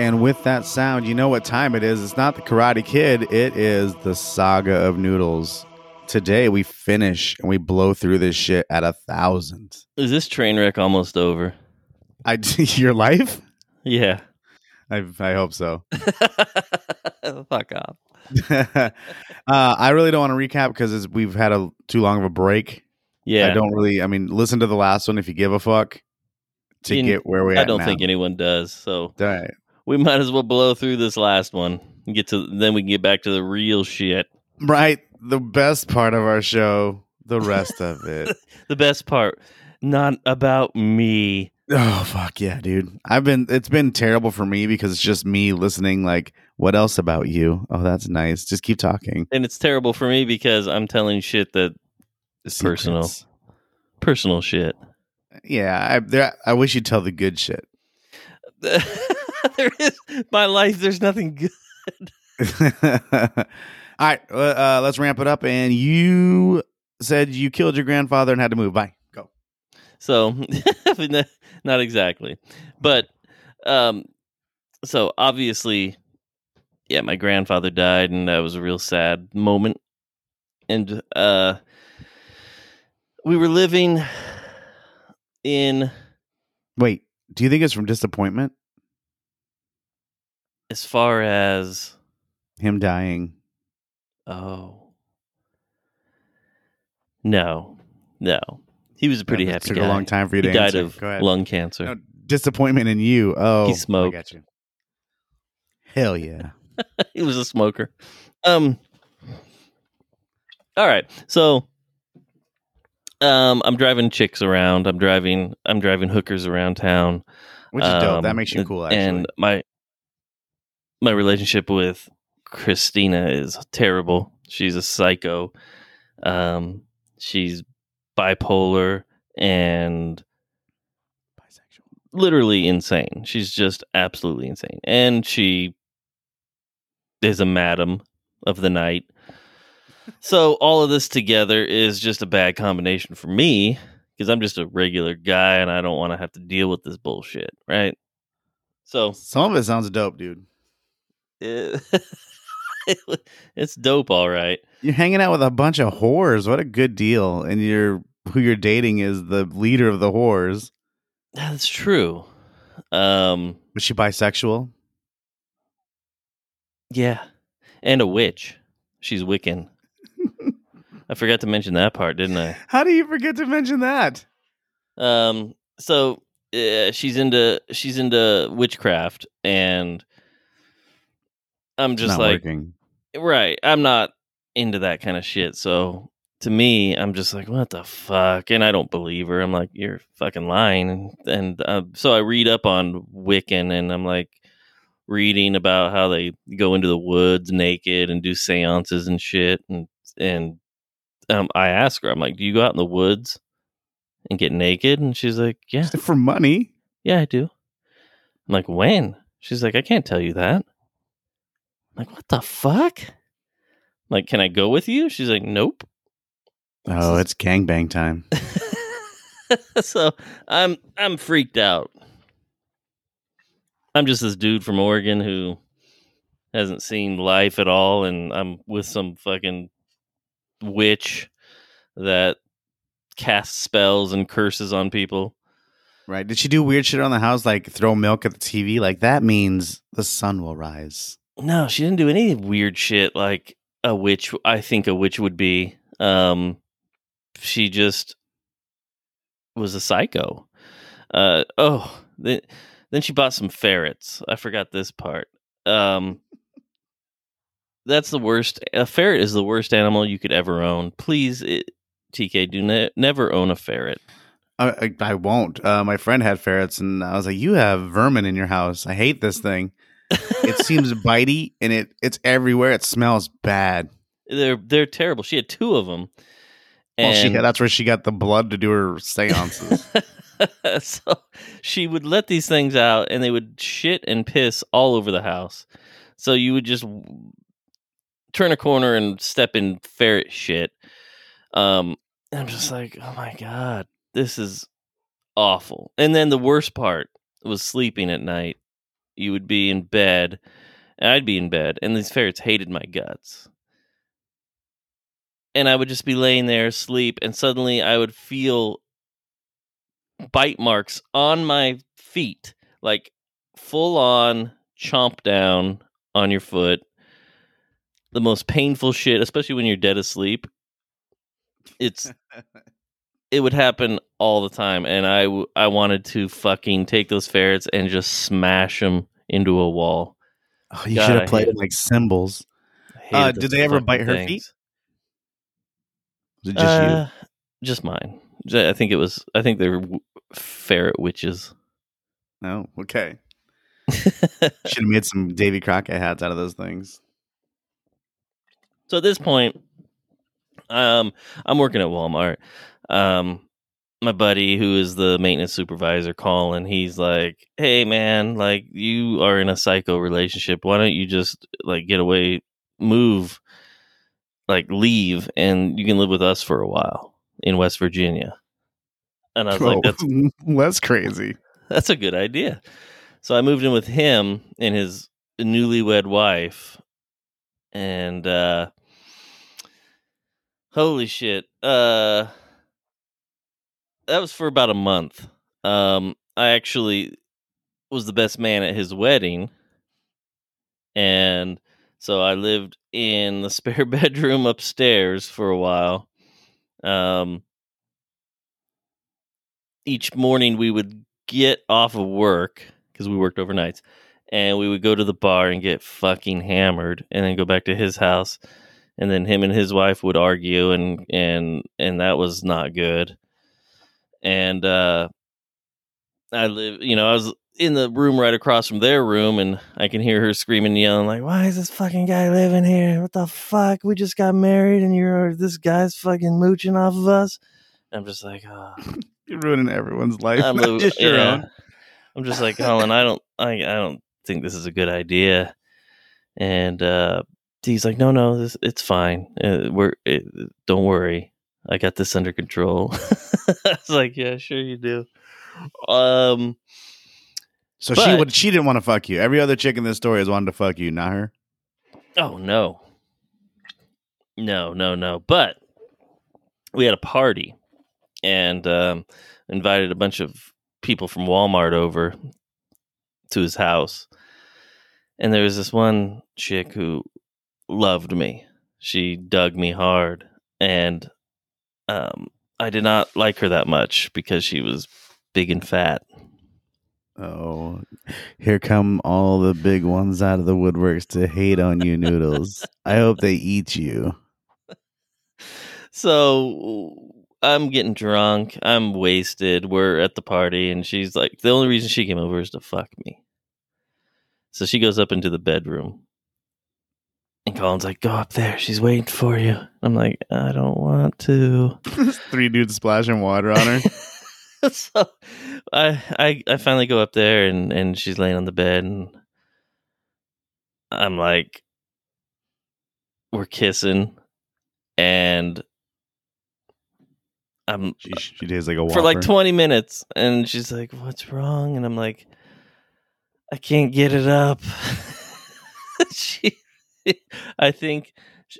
And with that sound, you know what time it is. It's not the Karate Kid, it is the Saga of Noodles. Today we finish and we blow through this shit at a thousand. Is this train wreck almost over? I your life? Yeah. I I hope so. Fuck off. uh, I really don't want to recap because we've had a too long of a break. Yeah. I don't really. I mean, listen to the last one if you give a fuck to In- get where we. Are. I don't now. think anyone does. So right. We might as well blow through this last one and get to then we can get back to the real shit. Right. The best part of our show. The rest of it. The best part, not about me. Oh fuck yeah, dude! I've been. It's been terrible for me because it's just me listening. Like, what else about you? Oh, that's nice. Just keep talking. And it's terrible for me because I'm telling shit that Personal. Personal shit. Yeah, I, there, I wish you'd tell the good shit. there is my life. There's nothing good. All right, uh, uh, let's ramp it up. And you said you killed your grandfather and had to move. Bye. Go. So, not exactly, but um, so obviously, yeah, my grandfather died, and that was a real sad moment. And uh, we were living in Wait, do you think it's from disappointment? As far as Him dying. oh no, no, he was a pretty That happy took guy. a long time for you he to died answer. of Go ahead. lung cancer. No, disappointment in you. Oh, He smoked. I got you. Hell yeah. he was a smoker. Um. All right, so um, I'm driving chicks around. I'm driving. I'm driving hookers around town. Which is dope. That Um, makes you cool. Actually. And my my relationship with Christina is terrible. She's a psycho. Um, she's bipolar and bisexual. literally insane. She's just absolutely insane. And she is a madam of the night. So all of this together is just a bad combination for me because I'm just a regular guy and I don't want to have to deal with this bullshit, right? So Some of it sounds dope, dude. It- it's dope, all right. You're hanging out with a bunch of whores. What a good deal. And you're who you're dating is the leader of the whores. That's true. Um, Was she bisexual? yeah, and a witch. She's Wiccan. I forgot to mention that part, didn't I? How do you forget to mention that? Um, so uh, she's into she's into witchcraft, and I'm just not like, working. right, I'm not into that kind of shit. So to me, I'm just like, what the fuck? And I don't believe her. I'm like, you're fucking lying. And, and uh, so I read up on Wiccan, and I'm like reading about how they go into the woods naked and do seances and shit. And and um, I ask her, I'm like, do you go out in the woods and get naked? And she's like, yeah, For money? yeah, I do. I'm like, when? She's like, I can't tell you that. Like, what the fuck? Like, can I go with you? She's like, nope. Oh, it's gangbang time. so I'm I'm freaked out. I'm just this dude from Oregon who hasn't seen life at all, and I'm with some fucking witch that casts spells and curses on people. Right. Did she do weird shit around the house like throw milk at the TV? Like that means the sun will rise. No, she didn't do any weird shit like a witch. I think a witch would be. Um, she just was a psycho. Uh, oh, then then she bought some ferrets. I forgot this part. Um, that's the worst. A ferret is the worst animal you could ever own. Please, it, TK, do ne- never own a ferret. I, I, I won't. Uh, my friend had ferrets, and I was like, "You have vermin in your house. I hate this thing. It seems bitey, and it it's everywhere. It smells bad." They're they're terrible. She had two of them. Well, she that's where she got the blood to do her seances. so she would let these things out and they would shit and piss all over the house. So you would just turn a corner and step in ferret shit. Um, I'm just like, oh my God, this is awful. And then the worst part was sleeping at night. You would be in bed, and I'd be in bed, and these ferrets hated my guts. And I would just be laying there asleep, and suddenly I would feel bite marks on my feet, like full on chomp down on your foot. The most painful shit, especially when you're dead asleep. It's it would happen all the time, and I w- I wanted to fucking take those ferrets and just smash them into a wall. Oh, you God, should have played hate- like cymbals. I hated Uh, did they ever bite her things. feet? Was it just Uh, Just mine. I think it was. I think they were ferret witches. you? No. Okay. Should have made some Davy Crockett hats out of those things. So at this point, um, I'm working at Walmart. Um, my buddy, who is the maintenance supervisor, Colin, he's like, "Hey, man, like you are in a psycho relationship. Why don't you just like get away, move, like leave, and you can live with us for a while in West Virginia." And I was like, "That's that's crazy. that's a good idea." So I moved in with him and his newlywed wife, and uh, holy shit, uh, that was for about a month. Um, I actually was the best man at his wedding, and so I lived in the spare bedroom upstairs for a while. Um, each morning we would get off of work because we worked overnights and we would go to the bar and get fucking hammered and then go back to his house and then him and his wife would argue and and and that was not good and uh i live you know i was in the room right across from their room and i can hear her screaming and yelling like why is this fucking guy living here what the fuck we just got married and you're this guy's fucking mooching off of us i'm just like oh You're ruining everyone's life, I'm, not just your yeah. own. I'm just like Colin. I don't. I. I don't think this is a good idea. And uh, he's like, no, no, this it's fine. Uh, we're it, don't worry. I got this under control. I was like, yeah, sure you do. Um, So she would. She didn't want to fuck you. Every other chick in this story has wanted to fuck you, not her. oh no, no, no, no. But we had a party and um, invited a bunch of people from Walmart over to his house. And there was this one chick who loved me. She dug me hard. And um, I did not like her that much because she was big and fat. Oh, here come all the big ones out of the woodworks to hate on you, noodles. I hope they eat you. So I'm getting drunk. I'm wasted. We're at the party, and she's like, the only reason she came over is to fuck me. So she goes up into the bedroom. And Colin's like, go up there. She's waiting for you. I'm like, I don't want to. Three dudes splashing water on her. so I, I I finally go up there and, and she's laying on the bed and I'm like we're kissing and I'm she, she tastes like a for like 20 minutes and she's like what's wrong and i'm like i can't get it up she i think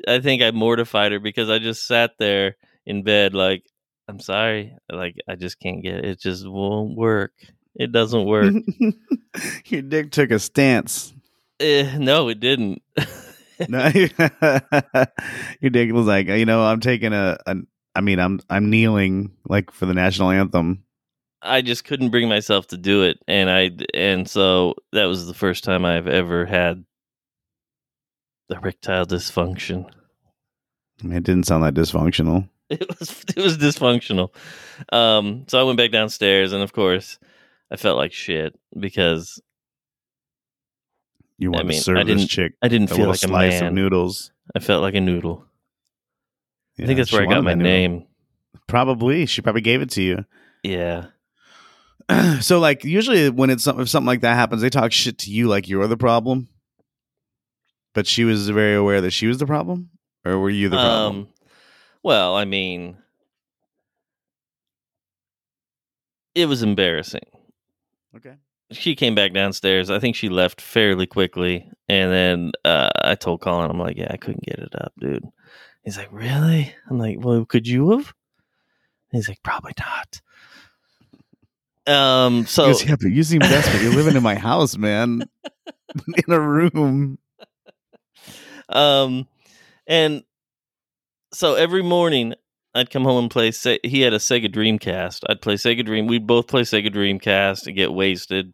i think i mortified her because i just sat there in bed like i'm sorry like i just can't get it it just won't work it doesn't work Your dick took a stance. Eh, no it didn't No, your dick was like, you know, I'm taking a, a. I mean, I'm I'm kneeling like for the national anthem. i just couldn't bring myself to do it and i and so that was the first time i've ever had erectile dysfunction I mean, it didn't sound that dysfunctional. it was it was dysfunctional. Um, so I went back downstairs, and of course, I felt like shit because You want mean, to serve I this didn't chick I didn't a feel like a slice of man. noodles. I felt like a noodle. I think that's where I got my name. Probably, she probably gave it to you. Yeah, so, like, usually when it's some- if something like that happens, they talk shit to you like you're the problem. But she was very aware that she was the problem, or were you the problem? Um, well, I mean, it was embarrassing. Okay. she came back downstairs. I think she left fairly quickly, and then uh, I told Colin, I'm like, yeah, I couldn't get it up, dude. He's like, really? I'm like, well, could you have? He's like, probably not. Um. So goes, yeah, but you seem desperate. You're living in my house, man, in a room. Um, and so every morning I'd come home and play. Se- he had a Sega Dreamcast. I'd play Sega Dream. We'd both play Sega Dreamcast and get wasted.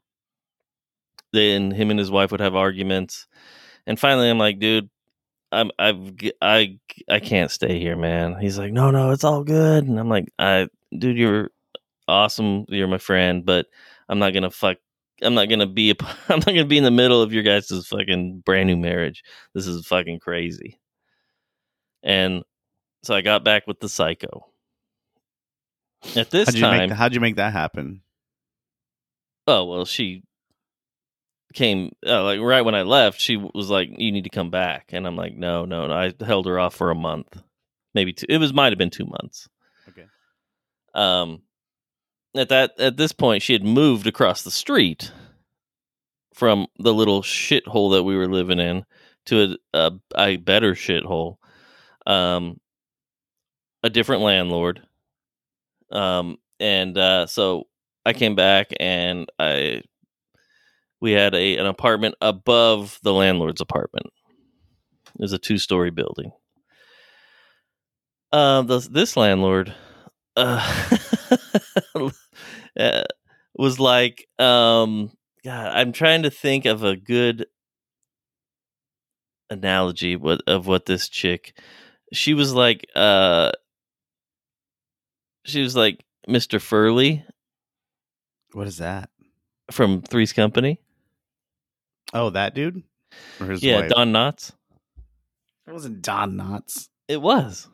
Then him and his wife would have arguments, and finally I'm like, dude, I'm I've I I can't stay here, man. He's like, no, no, it's all good, and I'm like, I, dude, you're awesome. You're my friend, but I'm not gonna fuck. I'm not gonna be. A, I'm not gonna be in the middle of your guys' fucking brand new marriage. This is fucking crazy. And so I got back with the psycho. At this How'd time, make how'd you make that happen? oh well, she came uh, like right when I left. She was like, "You need to come back," and I'm like, "No, no." no. I held her off for a month, maybe two. It was might have been two months. Okay. Um, at that at this point, she had moved across the street from the little shithole that we were living in to a a, a better shithole. Um, a different landlord. Um, and uh, so I came back and I we had a an apartment above the landlord's apartment. It was a two story building. The, this landlord uh, uh, was like, um, God, I'm trying to think of a good analogy what, of what this chick. She was like, uh, she was like Mr. Furley What is that? from Three's Company. Oh, that dude? Or his yeah, wife? Don Knotts. It wasn't Don Knotts. It was.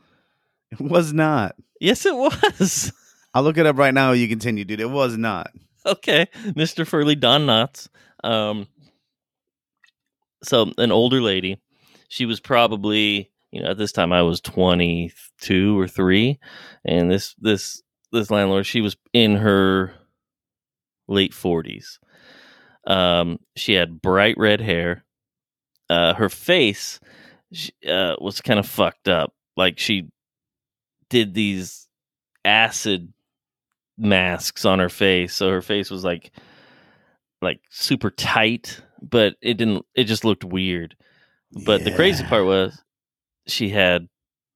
It was not. Yes, it was. I'll look it up right now. You continue, dude. It was not. okay, Mr. Furley, Don Knotts. Um, so an older lady. She was probably, you know, at this time I was twenty two or three, and this this this landlord, she was in her late forties. Um, she had bright red hair. Uh, her face she, uh, was kind of fucked up. Like she did these acid masks on her face, so her face was like like super tight, but it didn't. It just looked weird. But the crazy part was she had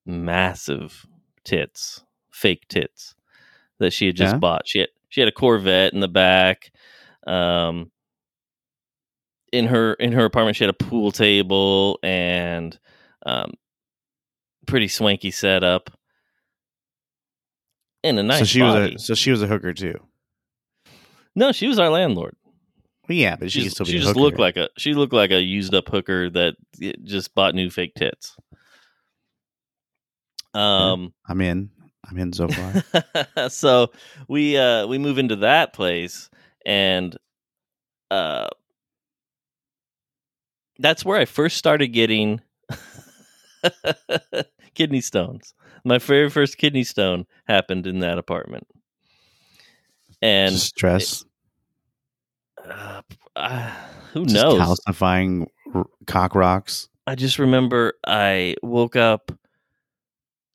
massive tits, fake tits that she had just Yeah? bought. She had she had a Corvette in the back. Um, in her in her apartment, she had a pool table and um, pretty swanky setup, and a nice. so she body. was a so she was a hooker too. no, she was our landlord. Well, yeah, but she She, still be she just looked like a she looked like a used up hooker that just bought new fake tits. Um. I'm in. I'm in so far. so we uh we move into that place and uh that's where I first started getting kidney stones. My very first kidney stone happened in that apartment. And stress. uh, uh, who Just knows? calcifying r- cock rocks. I just remember I woke up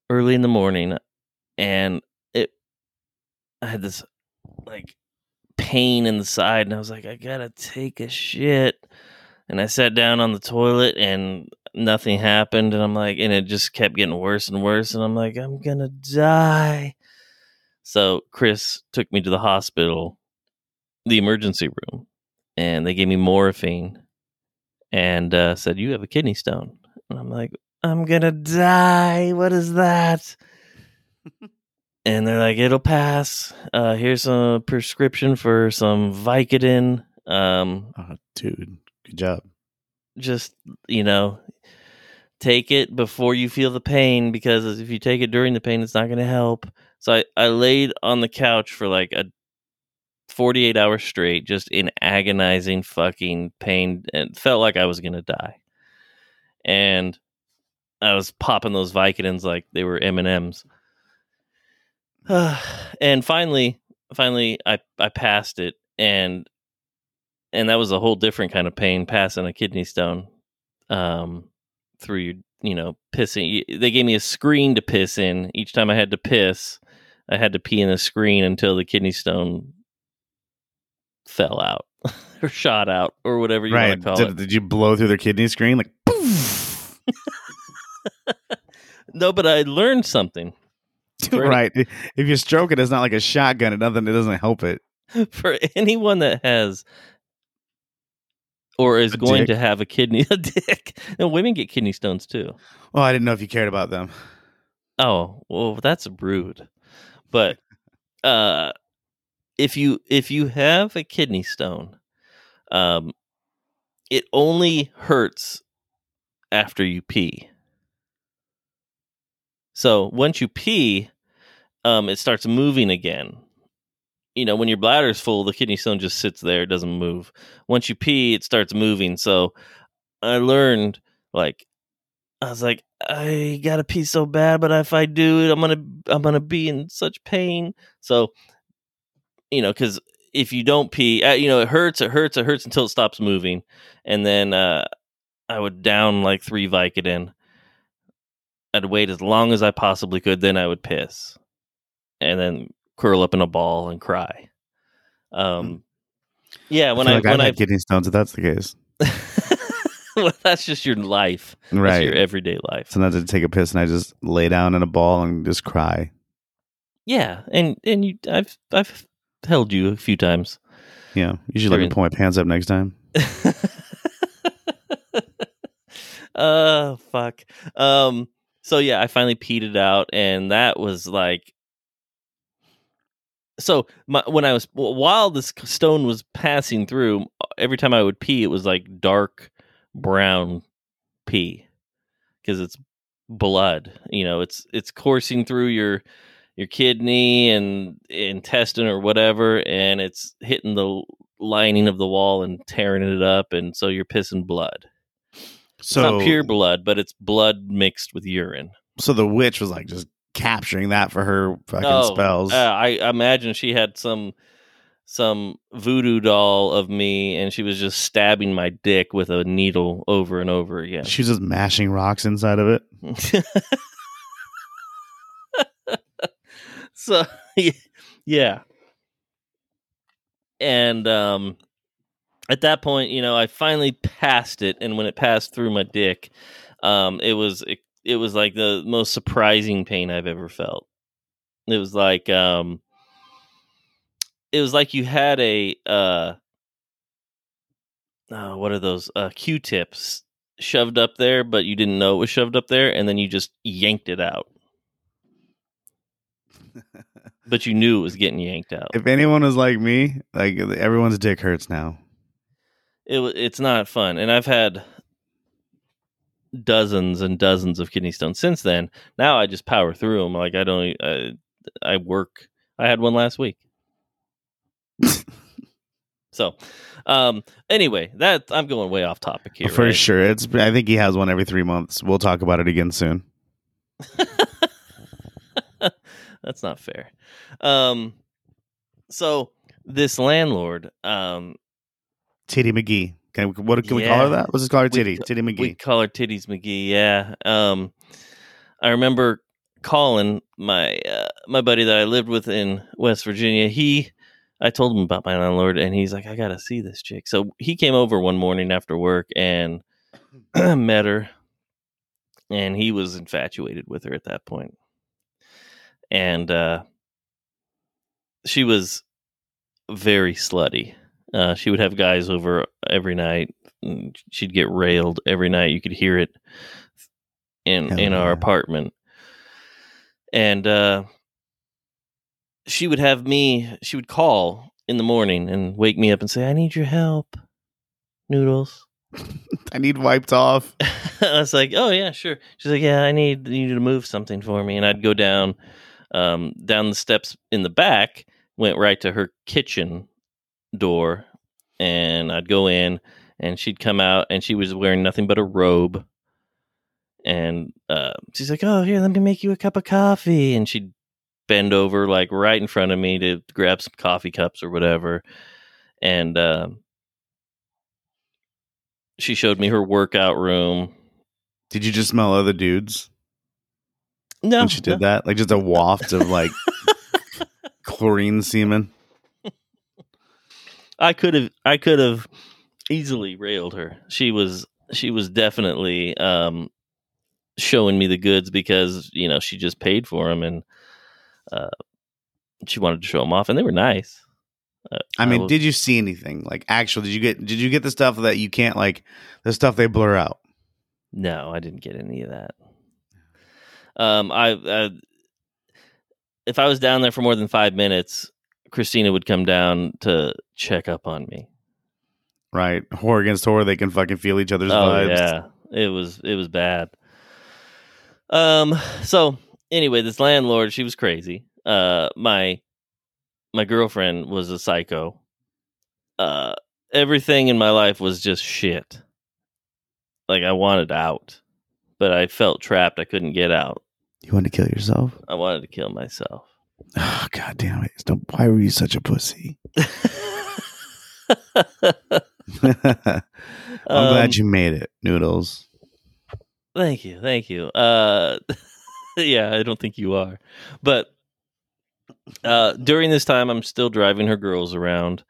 early in the morning and it I had this like pain in the side and I was like I got to take a shit and I sat down on the toilet and nothing happened and I'm like and it just kept getting worse and worse and I'm like I'm to die. So Chris took me to the hospital, the emergency room, and they gave me morphine and uh, said, "You have a kidney stone." And I'm like, "I'm gonna die. What is that?" and they're like, "It'll pass. Uh, here's a prescription for some Vicodin. Um, Oh, dude, good job. Just you know, take it before you feel the pain because if you take it during the pain, it's not gonna help." So I, I laid on the couch for like a 48 hours straight, just in agonizing fucking pain, and felt like I was gonna die. And I was popping those Vicodins like they were M and M's. And finally, finally, I I passed it, and and that was a whole different kind of pain passing a kidney stone um, through your, you know, pissing. They gave me a screen to piss in. Each time I had to piss, I had to pee in the screen until the kidney stone fell out or shot out or whatever you right. want to call Did, it. did you blow through their kidney screen? Like, poof. No, but I learned something. For any- right. If you stroke it, it's not like a shotgun. It doesn't. It doesn't help it. For anyone that has or is A going dick. to have a kidney a dick. No, women get kidney stones too. Well, I didn't know if you cared about them. Oh, well, that's rude. But uh if you if you have a kidney stone, um it only hurts after you pee. So, once you pee, um it starts moving again. You know, when your bladder's full, the kidney stone just sits there, doesn't move. Once you pee, it starts moving. So, I learned like I was like, I gotta pee so bad, but if I do it, I'm gonna I'm gonna be in such pain. So, you know, because if you don't pee, uh, you know, it hurts, it hurts, it hurts until it stops moving, and then uh, I would down like three Vicodin. I'd wait as long as I possibly could, then I would piss, and then curl up in a ball and cry. Um, yeah, when I, I, like when I've I kidney stones, if that's the case. well, that's just your life, that's Right. your everyday life. Sometimes I take a piss and I just lay down in a ball and just cry. Yeah, and and you, I've I've held you a few times. Yeah. You should let me pull my pants up next time. uh fuck. Um. So yeah, I finally peed it out, and that was like. So my, when I was while this stone was passing through, uh, every time I would pee, it was like dark brown pee because it's blood. You know, it's it's coursing through your your kidney and intestine or whatever, and it's hitting the lining of the wall and tearing it up, and so you're pissing blood. It's So not pure blood, but it's blood mixed with urine. So the witch was like just capturing that for her fucking Oh, spells. Uh, I imagine she had some some voodoo doll of me, and she was just stabbing my dick with a needle over and over again. She was just mashing rocks inside of it. so yeah and um at that point you know i finally passed it and when it passed through my dick um it was it, was like the most surprising pain i've ever felt it was like um it was like you had a uh oh, what are those uh q-tips shoved up there but you didn't know it was shoved up there and then you just yanked it out but you knew it was getting yanked out. If anyone was like me, like everyone's dick hurts now. It it's not fun, and I've had dozens and dozens of kidney stones since then. Now I just power through them. Like I don't. I work. I had one last week. so, um. Anyway, that I'm going way off topic here. For right? sure. It's I think he has one every three months. We'll talk about it again soon. That's not fair. Um. So this landlord, um, Titty McGee. Can we, what can we call her that? Let's just call her Titty. ca- Titty McGee. We call her Titties McGee. Yeah. Um, I remember calling my uh, my buddy that I lived with in West Virginia. He, I told him about my landlord, and he's like, "I gotta see this chick." So he came over one morning after work and met her, and he was infatuated with her at that point. And uh, she was very slutty. Uh, she would have guys over every night. She'd get railed every night. You could hear it in Hell in our apartment. And uh, she would have me. She would call in the morning and wake me up and say, "I need your help, Noodles." I need wiped off. I was like, "Oh yeah, sure." She's like, "Yeah, I need you to move something for me," and I'd go down, um, down the steps in the back, went right to her kitchen door, and I'd go in, and she'd come out, and she was wearing nothing but a robe, and uh, she's like, "Oh, here, let me make you a cup of coffee," and she'd bend over like right in front of me to grab some coffee cups or whatever, and. Um, she showed me her workout room. Did you just smell other dudes No, when she did that? Like just a waft of like chlorine semen. I could have I could have easily railed her. She was she was definitely um showing me the goods because, you know, she just paid for them and uh she wanted to show them off and they were nice. Uh, I mean, will- did you see anything like actual? Did you get did you get the stuff that you can't like the stuff they blur out? No, I didn't get any of that. Um, I, uh, if I was down there for more than five minutes, Christina would come down to check up on me. Right, whore against whore, they can fucking feel each other's oh vibes. yeah, it was it was bad. Um. So anyway, this landlord, she was crazy. Uh, my my girlfriend was a psycho. Uh, everything in my life was just shit. Like I wanted out, but I felt trapped. I couldn't get out. You want to kill yourself? I wanted to kill myself. Oh god damn it! Don't- Why were you such a pussy? I'm Um, glad you made it, Noodles. Thank you, thank you. Uh, yeah, I don't think you are, but uh, during this time, I'm still driving her girls around.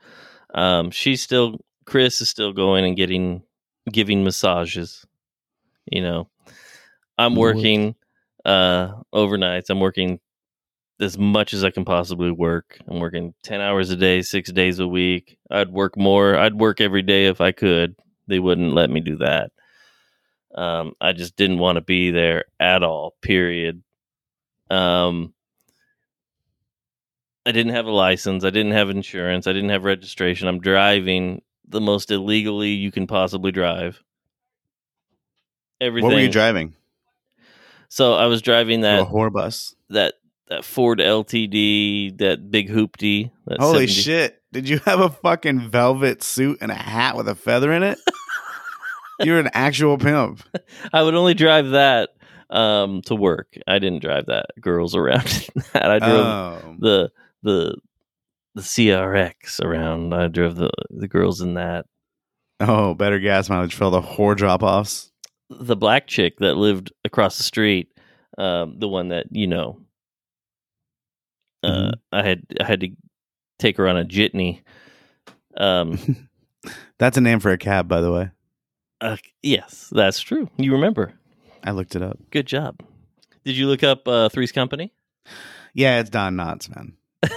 Um, she's still Chris is still going and getting giving massages. You know, I'm working uh, overnights. I'm working as much as I can possibly work. I'm working ten hours a day, six days a week. I'd work more. I'd work every day if I could. They wouldn't let me do that. Um, I just didn't want to be there at all. Period. Um, I didn't have a license. I didn't have insurance. I didn't have registration. I'm driving the most illegally you can possibly drive. Everything. What were you driving? so I was driving that a whore bus. that that Ford LTD, that big hoopty. That Holy 70 shit! Did you have a fucking velvet suit and a hat with a feather in it? You're an actual pimp. I would only drive that um, to work. I didn't drive that girls around. in that I drove Oh. the the the CRX around. I drove the the girls in that. oh, better gas mileage for all the whore drop offs. The black chick that lived across the street, um, the one that you know. Uh, Mhm. I had I had to take her on a jitney. Um, That's a name for a cab, by the way. uh, yes, that's true. You remember? I looked it up. Good job. Did you look up uh, Three's Company? Yeah, it's Don Knotts, man.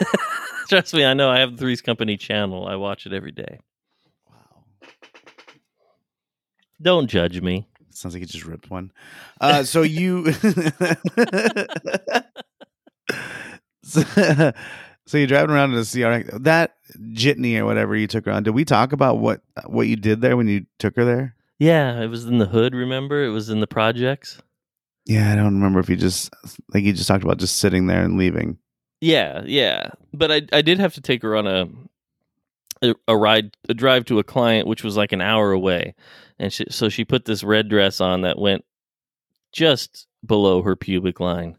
Trust me, I know. I have the Three's Company channel. I watch it every day. Wow. Don't judge me. Sounds like you just ripped one. Uh, so you, so, you're driving around in a CRX. That jitney or whatever you took her on. Did we talk about what what you did there when you took her there? Yeah, it was in the hood. Remember, it was in the projects. Yeah, I don't remember if you just like you just talked about just sitting there and leaving. Yeah, yeah. But I I did have to take her on a a, a ride, a drive to a client, which was like an hour away, and she, so she put this red dress on that went just below her pubic line,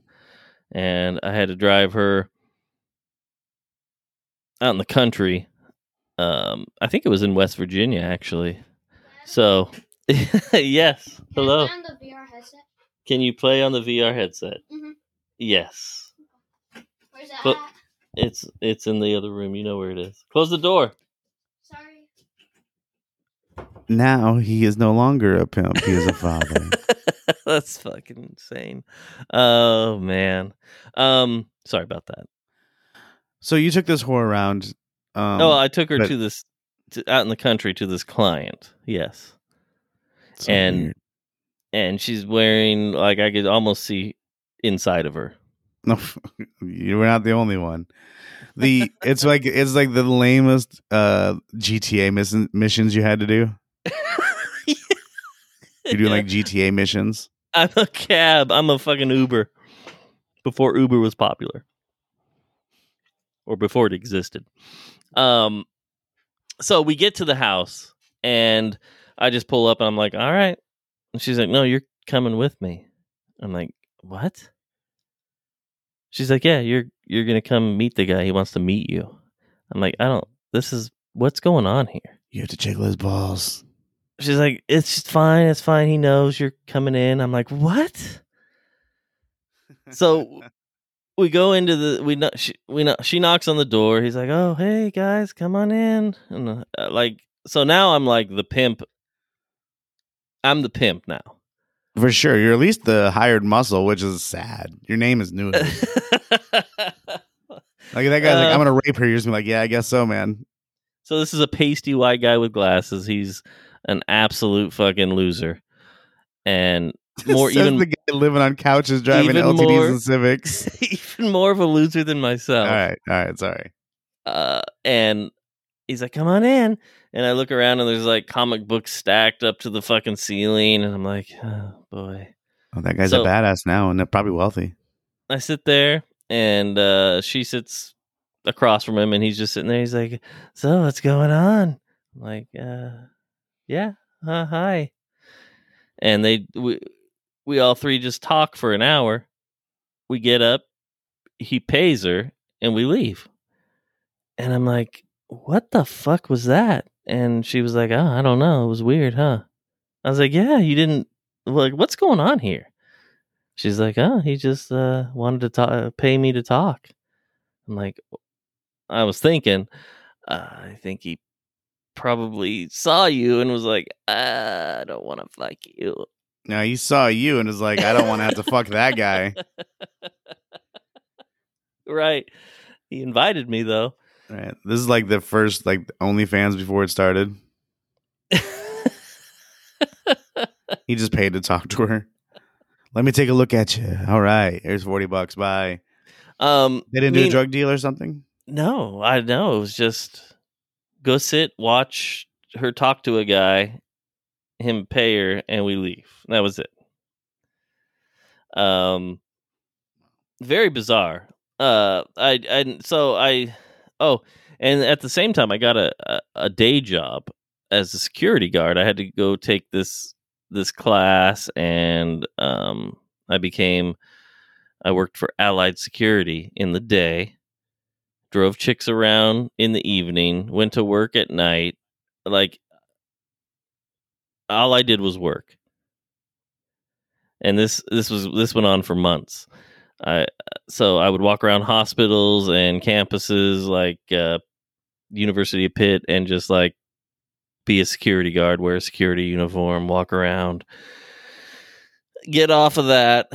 and I had to drive her out in the country. Um, I think it was in West Virginia, actually. So, yes. Hello. Can I on the VR headset? Can you play on the VR headset? Mhm. Yes. Where's that at? It's it's in the other room. You know where it is. Close the door. Now he is no longer a pimp; he is a father. That's fucking insane. Oh man. Um sorry about that. so you took this whore around. Um, oh, I took her but- to this to, out in the country to this client. Yes. so and- weird. And she's wearing like I could almost see inside of her. No, you were not the only one. The it's like it's like the lamest uh GTA miss- missions you had to do. You're doing like GTA missions. I'm a cab. I'm a fucking Uber. Before Uber was popular. Or before it existed. Um so we get to the house and I just pull up and I'm like, "All right." And she's like, "No, you're coming with me." I'm like, "What?" She's like, "Yeah, you're you're going to come meet the guy. He wants to meet you." I'm like, "I don't this is what's going on here?" You have to jiggle his balls. she's like, "It's fine, it's fine. He knows you're coming in." I'm like, "What?" So we go into the we know she we know she knocks on the door. He's like, "Oh, hey guys, come on in." And uh, like, so now I'm like the pimp. I'm the pimp now. For sure. You're at least the hired muscle, which is sad. Your name is new. like that guy's like, Uh, I'm gonna rape her. You're just like, yeah, I guess so, man. So this is a pasty white guy with glasses. He's an absolute fucking loser. And more even the guy living on couches driving LTDs more- and Civics. even more of a loser than myself. all right, all right, sorry. Uh and he's like, "Come on in." And I look around and there's like comic books stacked up to the fucking ceiling and I'm like, "Oh boy." Oh, that guy's So- a badass now and probably wealthy. I sit there and uh she sits across from him and he's just sitting there. He's like, So what's going on? I'm like, uh yeah, uh, hi. And they we we all three just talk for an hour. We get up, he pays her, and we leave. And I'm like, What the fuck was that? And she was like, Oh, I don't know. It was weird, huh? I was like, Yeah, you didn't like what's going on here? She's like, "Oh, he just uh, wanted to talk, pay me to talk." I'm like, I was thinking, uh, I think he probably saw you and was like, "I don't want to fuck you." Now he saw you and was like, I don't want to have to fuck that guy. right? He invited me though. Right. This is like the first like OnlyFans before it started. He just paid to talk to her. Let me take a look at you. All right, here's forty bucks. Bye. um, They didn't do mean- a drug deal or something. No, I know. It was just go sit, watch her talk to a guy, him pay her, and we leave. That was it. Um, very bizarre. Uh, I, I, so I, oh, and at the same time, I got a, a, a day job as a security guard. I had to go take this this class, and um, I became. I worked for Allied Security in the day drove chicks around in the evening, went to work at night. Like all I did was work. And this this was this went on for months. I so I would walk around hospitals and campuses like uh University of Pitt and just like be a security guard, wear a security uniform, walk around. Get off of that.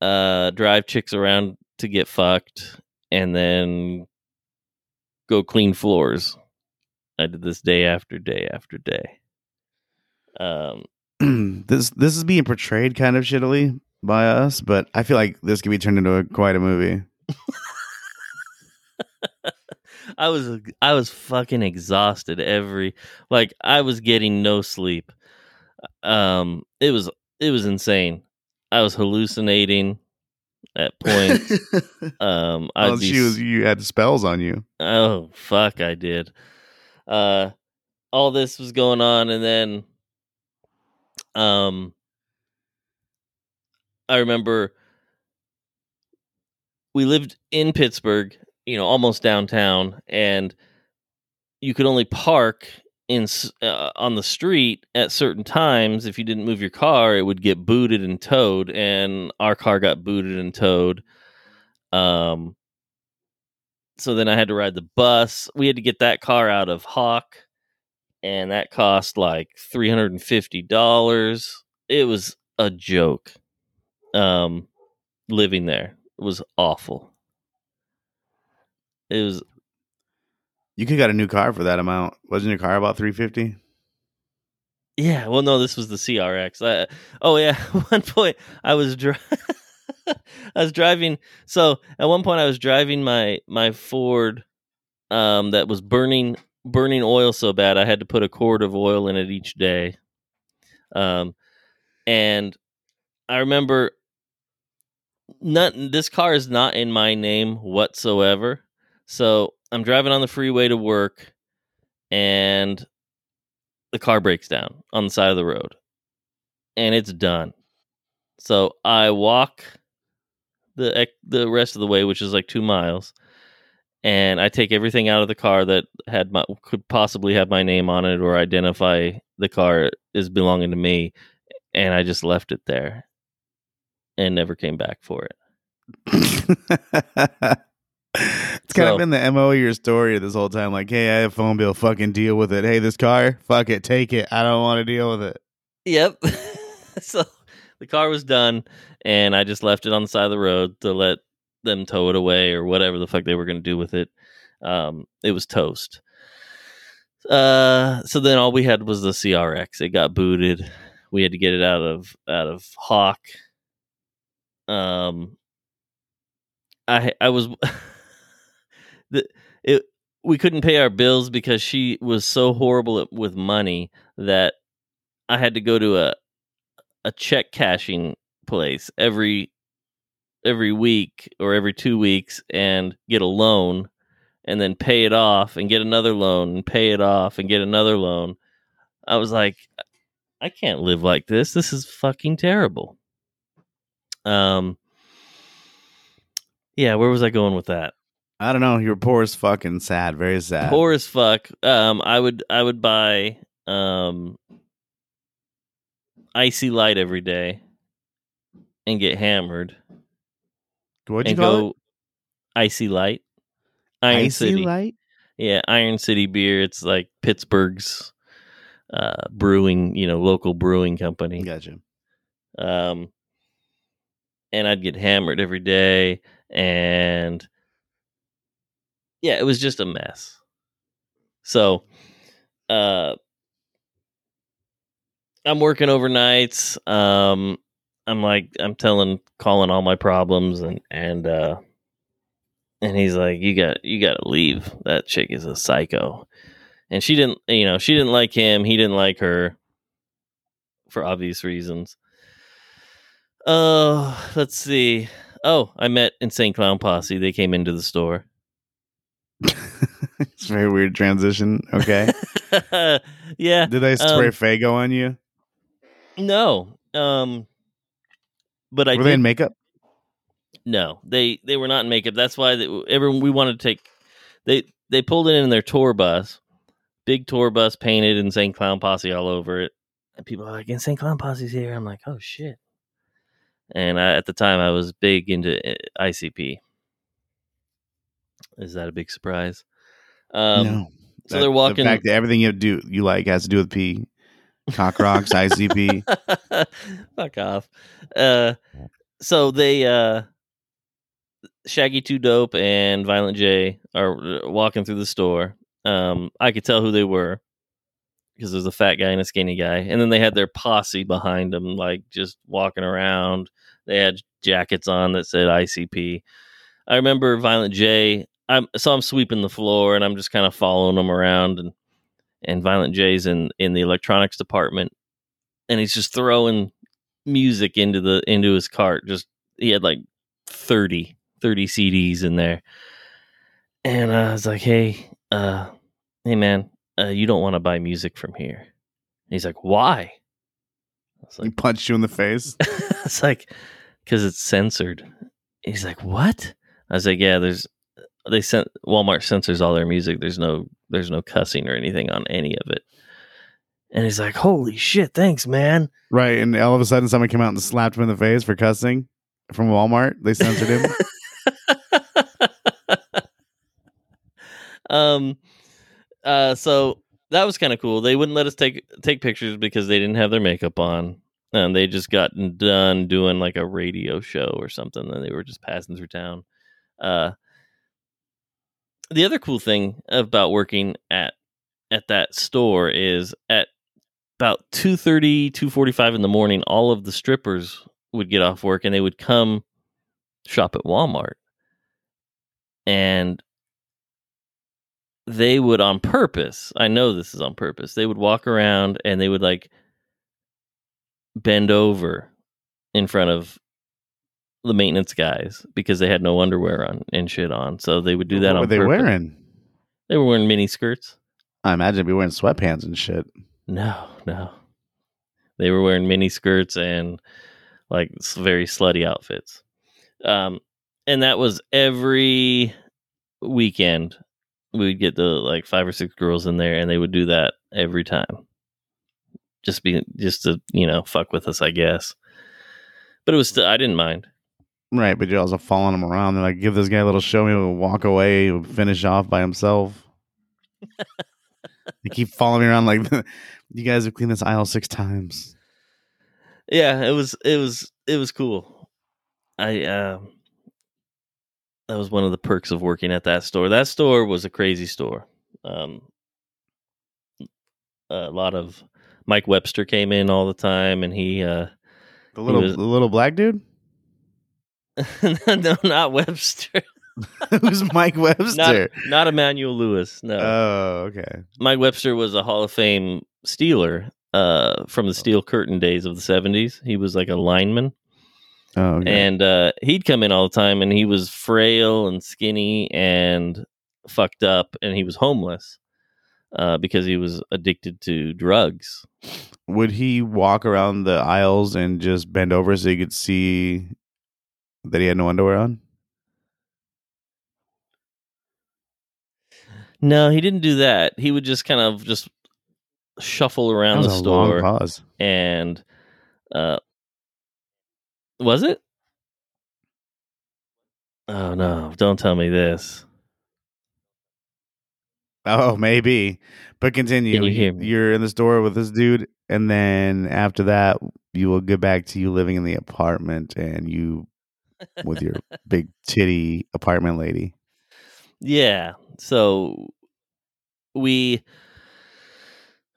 Uh drive chicks around to get fucked and then go clean floors. I did this day after day after day. Um, this this is being portrayed kind of shittily by us, but I feel like this could be turned into a, quite a movie. I was I was fucking exhausted every like I was getting no sleep. Um, it was it was insane. I was hallucinating at points. Um, I'd oh, she was you had spells on you. Oh fuck, I did. Uh all this was going on and then um I remember we lived in Pittsburgh, you know, almost downtown and you could only park in uh, on the street at certain times if you didn't move your car it would get booted and towed and our car got booted and towed um so then I had to ride the bus. We had to get that car out of Hawk, and that cost like three hundred and fifty dollars. It was a joke. Um, living there it was awful. It was You could have got a new car for that amount. Wasn't your car about three fifty? yeah. Well, no, this was the CRX. I, oh yeah, one point I was dri- I was driving. So at one point I was driving my my Ford, um, that was burning burning oil so bad I had to put a quart of oil in it each day. Um, and I remember not this car is not in my name whatsoever. So I'm driving on the freeway to work, and the car breaks down on the side of the road, and it's done. So I walk the the rest of the way, which is like two miles, and I take everything out of the car that had my could possibly have my name on it or identify the car is belonging to me, and I just left it there, and never came back for it. it's kind So- of been the mo of your story this whole time. Like, hey, I have a phone bill. Fucking deal with it. Hey, this car, fuck it, take it. I don't want to deal with it. Yep. so the car was done, and I just left it on the side of the road to let them tow it away or whatever the fuck they were going to do with it. Um, it was toast. Uh, so then all we had was the CRX. It got booted. We had to get it out of out of Hawk. Um, I I was the it we couldn't pay our bills because she was so horrible at, with money that I had to go to a a check cashing place every every week or every 2 weeks and get a loan and then pay it off and get another loan and pay it off and get another loan. I was like I can't live like this. This is fucking terrible. Um Yeah, where was I going with that? I don't know. You're poor as fucking sad. Very sad. poor as fuck. Um, I would I would buy um IC Light every day and get hammered What'd you call go it? IC Light. Iron Icy City, light. yeah, Iron City beer. It's like Pittsburgh's uh, brewing, you know, local brewing company. Gotcha. Um, and I'd get hammered every day, and yeah, it was just a mess. So, uh, I'm working overnights. Um, I'm like, I'm telling, calling all my problems, and and uh, and he's like, you got, you got to leave. That chick is a psycho, and she didn't, you know, she didn't like him. He didn't like her, for obvious reasons. Oh, let's see. Oh, I met Insane Clown Posse. They came into the store. it's a very weird transition. Okay. yeah. Did they spray Um, Faygo on you? No. Um but I Were they did in makeup? no. They they were not in makeup. That's why they, everyone we wanted to take they they pulled it in their tour bus. Big tour bus painted Insane Clown Posse all over it. And people are like Insane Clown Posse's here. I'm like, "Oh shit." And I, at the time I was big into uh, ICP. Is that a big surprise? Um no. so they're walking- The fact that everything you do you like has to do with pee. Cock rocks, ICP. Fuck off. Uh, so they, uh, Shaggy Two Dope and Violent J are uh, walking through the store. Um, I could tell who they were because there's a fat guy and a skinny guy, and then they had their posse behind them, like just walking around. They had jackets on that said ICP. I remember Violent J. I'm so I'm sweeping the floor and I'm just kind of following him around and and Violent J's in in the electronics department and he's just throwing music into the into his cart just he had like 30 30 CDs in there and uh, I was like hey uh hey man uh, you don't want to buy music from here and he's like why I was He punched you in the face. it's like because it's censored he's like what I was like yeah there's they sent Walmart censors all their music there's no there's no cussing or anything on any of it and he's like holy shit thanks man Right. And all of a sudden someone came out and slapped him in the face for cussing from Walmart. They censored him. um uh so that was kind of cool they wouldn't let us take take pictures because they didn't have their makeup on and they just got done doing like a radio show or something and they were just passing through town uh the other cool thing about working at at that store is at about 2.30 2.45 in the morning all of the strippers would get off work and they would come shop at walmart. And they would on purpose i know this is on purpose they would walk around and they would like bend over in front of the maintenance guys because they had no underwear on and shit on so they would do that what on were they purpose. wearing? they were wearing mini skirts I imagine they'd be wearing sweatpants and shit. no no they were wearing mini skirts and like very slutty outfits um and that was every weekend we'd get the like five or six girls in there and they would do that every time just be just to you know fuck with us, I guess. But it was still I didn't mind. Right, but you're also following him around. They're like, give this guy a little show. He'll walk away, he'll finish off by himself. you keep following me around like, you guys have cleaned this aisle six times. Yeah, it was it was it was cool. I um that was one of the perks of working at that store. That store was a crazy store. Um a lot of Mike Webster came in all the time and he uh The little was- the little black dude? no, not Webster. Who's Mike Not Webster? not Emmanuel Lewis. No. Oh, okay. Mike Webster was a Hall of Fame Steeler uh, from the Steel Curtain days of the 70s. He was like a lineman. Oh, okay. And uh, he'd come in all the time and he was frail and skinny and fucked up and he was homeless uh, because he was addicted to drugs. Would he walk around the aisles and just bend over so you could see that he had no underwear on? No, he didn't do that. He would just kind of just shuffle around the was a long store pause. and uh was it? Oh no, don't tell me this. Oh, maybe. But continue. Can you hear me? You're in the store with this dude, and then after that, you will get back to you living in the apartment and you with your big titty apartment lady. Yeah. So we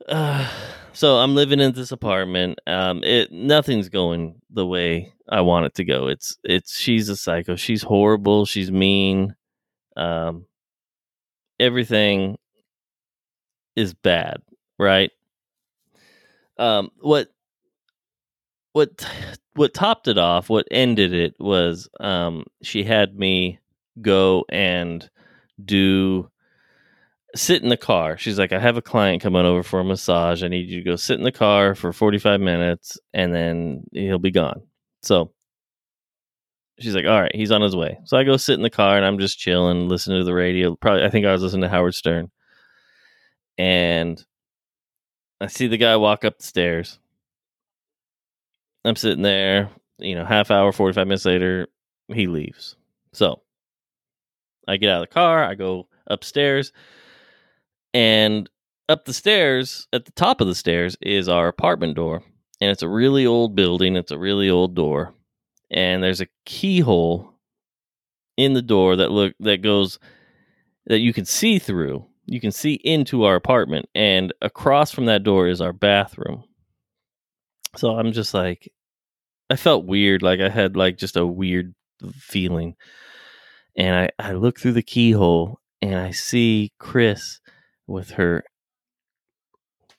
uh so I'm living in this apartment. Um it nothing's going the way I want it to go. It's it's she's a psycho. She's horrible, she's mean. Um everything is bad, right? Um what what what topped it off, what ended it was um she had me go and do sit in the car. She's like, I have a client coming over for a massage. I need you to go sit in the car for 45 minutes and then he'll be gone. So she's like, All right, he's on his way. So I go sit in the car and I'm just chilling, listening to the radio. Probably, I think I was listening to Howard Stern. And I see the guy walk up the stairs. I'm sitting there, you know, half hour, 45 minutes later, he leaves. So I get out of the car, I go upstairs, and up the stairs, at the top of the stairs, is our apartment door. And it's a really old building, it's a really old door. And there's a keyhole in the door that look that goes that you can see through. You can see into our apartment, and across from that door is our bathroom. So I'm just like, I felt weird, like I had like just a weird feeling and I, I look through the keyhole and I see Chris with her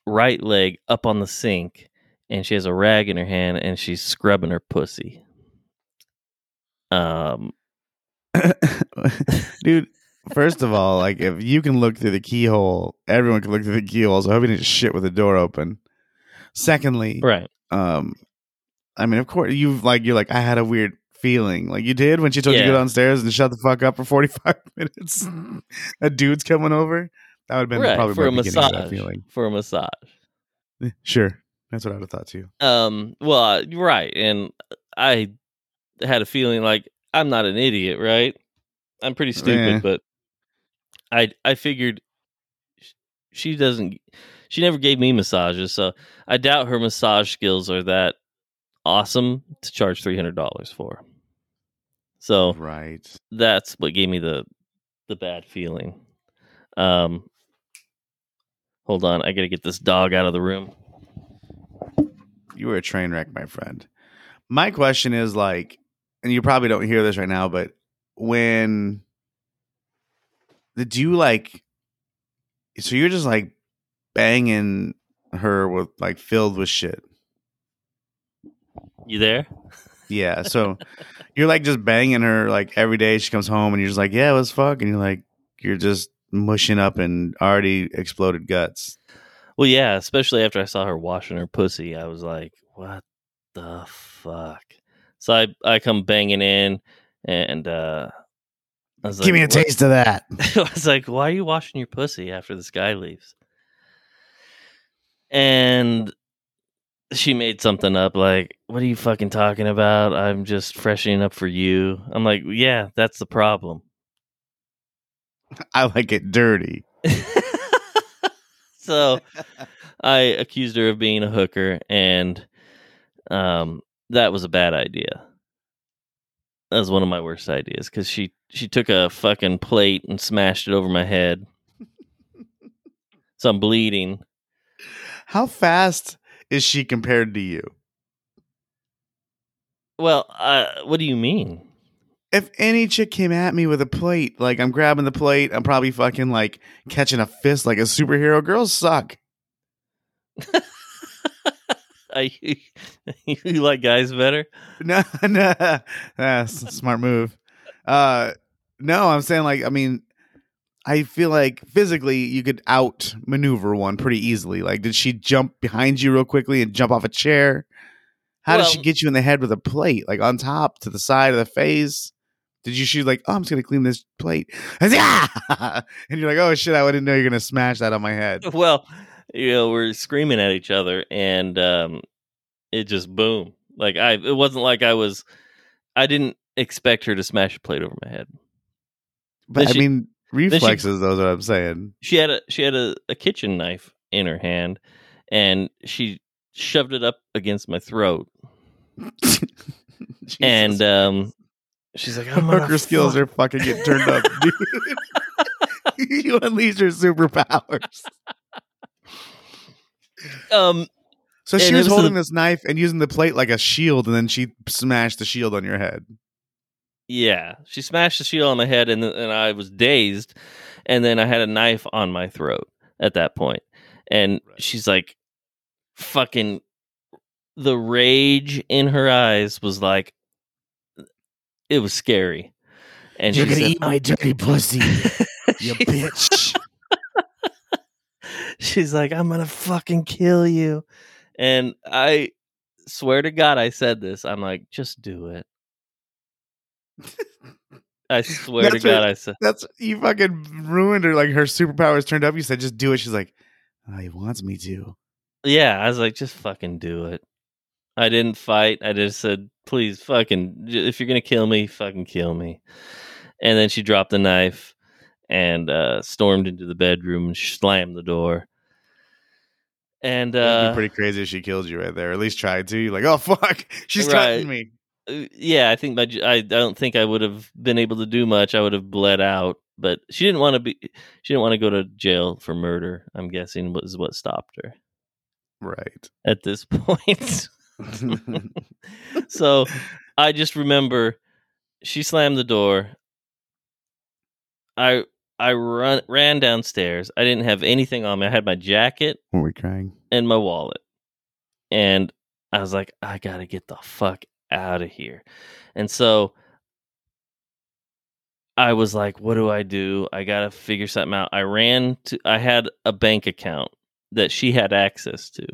right leg up on the sink and she has a rag in her hand and she's scrubbing her pussy. Um Dude, first of all, like if you can look through the keyhole, everyone can look through the keyhole. So I hope you didn't shit with the door open. Secondly, right. um, I mean, of course, you've like you're like I had a weird feeling, like you did when she told you to Yeah. go downstairs and shut the fuck up for forty five minutes. a dude's coming over. That would have been Right. probably For a my beginning of that massage. feeling. For a massage. Eh, Sure, that's what I'd have thought too. Um well uh, right. And I had a feeling like I'm not an idiot, right? I'm pretty stupid, Yeah. but I I figured sh- she doesn't she never gave me massages, so I doubt her massage skills are that awesome to charge three hundred dollars for. So Right. that's what gave me the the bad feeling. Um hold on, I gotta get this dog out of the room. You were a train wreck, my friend. My question is like, and you probably don't hear this right now, but when did you like? So you're just like banging her with like filled with shit. You there? Yeah. So you're like just banging her like every day she comes home and you're just like, yeah, let's fuck. And you're like, you're just mushing up and already exploded guts. Well, yeah, especially after I saw her washing her pussy, I was like, "What the fuck?" So I I come banging in, and uh, I was like Give me a "What?" taste of that. I was like, "Why are you washing your pussy after this guy leaves?" And she made something up like, "What are you fucking talking about? I'm just freshening up for you." I'm like, "Yeah, that's the problem." I like it dirty. so I accused her of being a hooker, and um, that was a bad idea. That was one of my worst ideas because she she took a fucking plate and smashed it over my head, so I'm bleeding. How fast is she compared to you? Well, uh, what do you mean? If any chick came at me with a plate, like I'm grabbing the plate, I'm probably fucking like catching a fist like a superhero. Girls suck. I, you like guys better? No, no, that's a smart move. Uh, no, I'm saying like, I mean, I feel like physically you could outmaneuver one pretty easily. Like, did she jump behind you real quickly and jump off a chair? How did she get you in the head with a plate, like on top to the side of the face? Did you shoot like, oh, I'm just gonna clean this plate, and you're like, oh shit, I didn't know you're gonna smash that on my head. Well, you know, we're screaming at each other, and um, it just boom. Like I, it wasn't like I was. I didn't expect her to smash a plate over my head. But Then I she- mean, reflexes. Those are what I'm saying. She had a she had a, a kitchen knife in her hand, and she shoved it up against my throat. And um, she's like, "I'm hooker skills fuck- are fucking get turned up, dude. you unleash your superpowers. um." So she was was holding this knife and using the plate like a shield, and then she smashed the shield on your head. Yeah, she smashed the shield on my head, and and I was dazed, and then I had a knife on my throat at that point, and Right. she's like, "Fucking," the rage in her eyes was like, it was scary, and she said, eat my dirty pussy, you bitch. She's like, I'm gonna fucking kill you. And I swear to God, I said this. I'm like, just do it. I swear to That's God, what- I said, That's you fucking ruined her. Like her superpowers turned up. You said just do it. She's like, oh, he wants me to. Yeah, I was like, just fucking do it. I didn't fight. I just said, please, fucking, if you're gonna kill me, fucking kill me. And then she dropped the knife and uh, stormed into the bedroom and slammed the door. And uh, be pretty crazy if she killed you right there. At least tried to. You're like, oh fuck, she's Right. me. Uh, yeah, I think my I don't think I would have been able to do much. I would have bled out, but she didn't want to be. She didn't want to go to jail for murder. I'm guessing was what stopped her Right. at this point. so I just remember she slammed the door. I I run ran downstairs. I didn't have anything on me. I had my jacket Were we crying? and my wallet. And I was like, I gotta get the fuck out of here. And so I was like, what do I do? I gotta figure something out. I ran to I had a bank account that she had access to.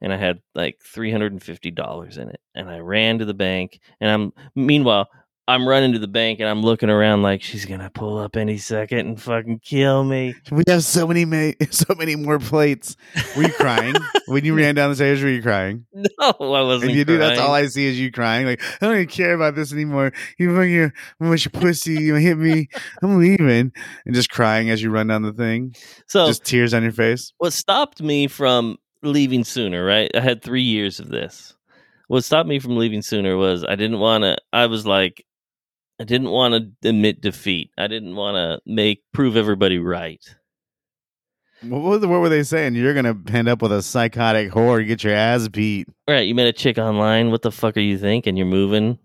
And I had like three hundred and fifty dollars in it. And I ran to the bank and I'm meanwhile I'm running to the bank and I'm looking around like she's gonna pull up any second and fucking kill me. We have so many, ma- so many more plates. Were you crying when you ran down the stairs? Were you crying? No, I wasn't. If you do, that's all I see is you crying. Like I don't even care about this anymore. You fucking much pussy. You hit me. I'm leaving, and just crying as you run down the thing. So Just tears on your face. what stopped me from leaving sooner, right? I had three years of this. What stopped me from leaving sooner was I didn't want to. I was like, I didn't want to admit defeat. I didn't want to make prove everybody right. What, what were they saying? You're gonna end up with a psychotic whore. You get your ass beat. Right? You met a chick online. What the fuck are you thinking? You're moving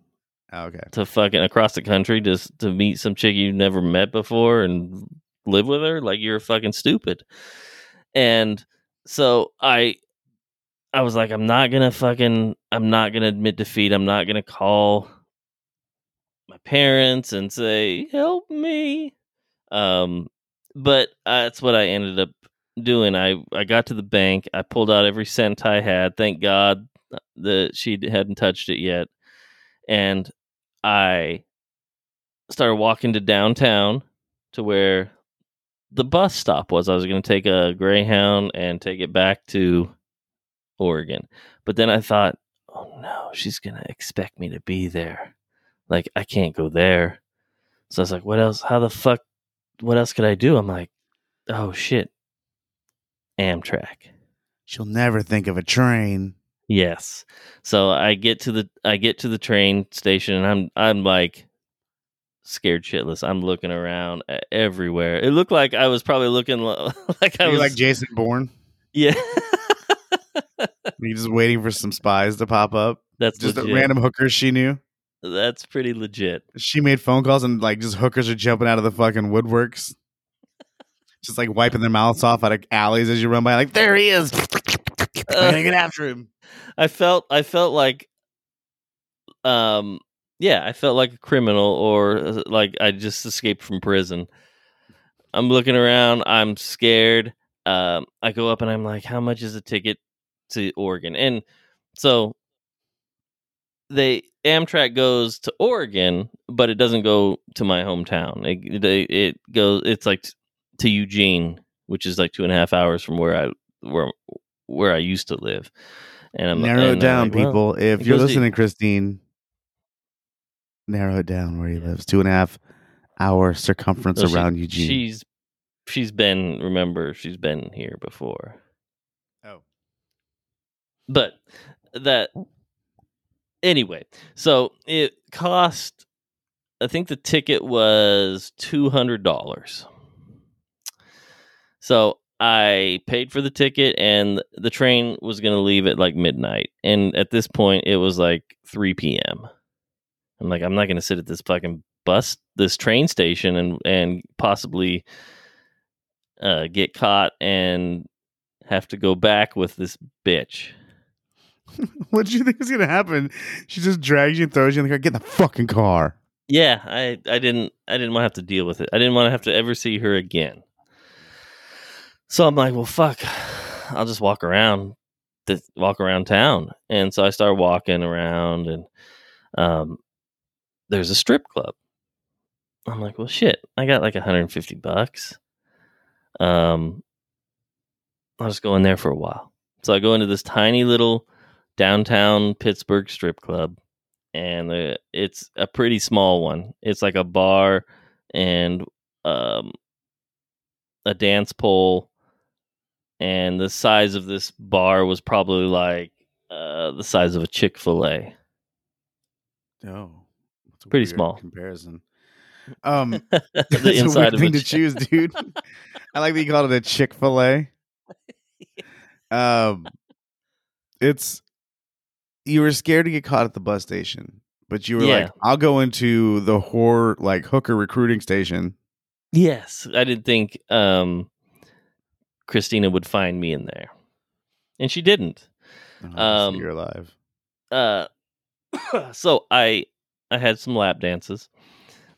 Oh, okay. to fucking across the country just to meet some chick you've never met before and live with her like you're fucking stupid and so i i was like i'm not gonna fucking i'm not gonna admit defeat i'm not gonna call my parents and say help me um but that's what i ended up doing i i got to the bank i pulled out every cent i had thank god that she hadn't touched it yet and I started walking to downtown to where the bus stop was. I was going to take a Greyhound and take it back to Oregon. But then I thought, oh no, she's gonna expect me to be there. Like I can't go there. So I was like, what else? How the fuck? What else could I do? I'm like, oh shit, Amtrak. She'll never think of a train. Yes. So I get to the I get to the train station and I'm I'm like scared shitless. I'm looking around everywhere. It looked like I was probably looking like I Are was like Jason Bourne? yeah. You just waiting for some spies to pop up. That's Just random hookers she knew. That's pretty legit. She made phone calls and like just hookers are jumping out of the fucking woodworks. Just like wiping their mouths off out of alleys as you run by, like, there he is. I'm gonna get after him. I felt I felt like um yeah, I felt like a criminal or uh, like I just escaped from prison. I'm looking around, I'm scared. Um I go up and I'm like how much is a ticket to Oregon? And so they Amtrak goes to Oregon, but it doesn't go to my hometown. It it, it goes it's like t- to Eugene, which is like two and a half hours from where I where where I used to live. And I'm narrow and it down, like, well, people. if you're goes to- listening, Christine, narrow it down where he lives. Two and a half hour circumference Well, she- around Eugene. She's she's been remember she's been here before. oh, But that anyway, so it cost I think the ticket was two hundred dollars. So I paid for the ticket and the train was gonna leave at like midnight. And at this point it was like three PM. I'm like, I'm not gonna sit at this fucking bus this train station and and possibly uh, get caught and have to go back with this bitch. what do you think is gonna happen? She just drags you and throws you in the car. Get in the fucking car. Yeah, I, I didn't I didn't want to have to deal with it. I didn't want to have to ever see her again. So I'm like, well, fuck, I'll just walk around, walk around town. And so I start walking around, and um, there's a strip club. I'm like, well, shit, I got like 150 bucks. Um, I'll just go in there for a while. So I go into this tiny little downtown Pittsburgh strip club, and uh, it's a pretty small one. It's like a bar and um, a dance pole, and the size of this bar was probably like uh, the size of a Chick Fil A. Oh, that's a Pretty weird small. comparison. Um, the that's a inside weird of thing a to choose, dude. I like that you called it a Chick Fil A. Um, it's you were scared to get caught at the bus station, but you were Yeah. like, "I'll go into the whore like hooker recruiting station." Yes, I didn't think um, Christina would find me in there, and she didn't. Oh, so Um, you're alive. Uh, so I I had some lap dances.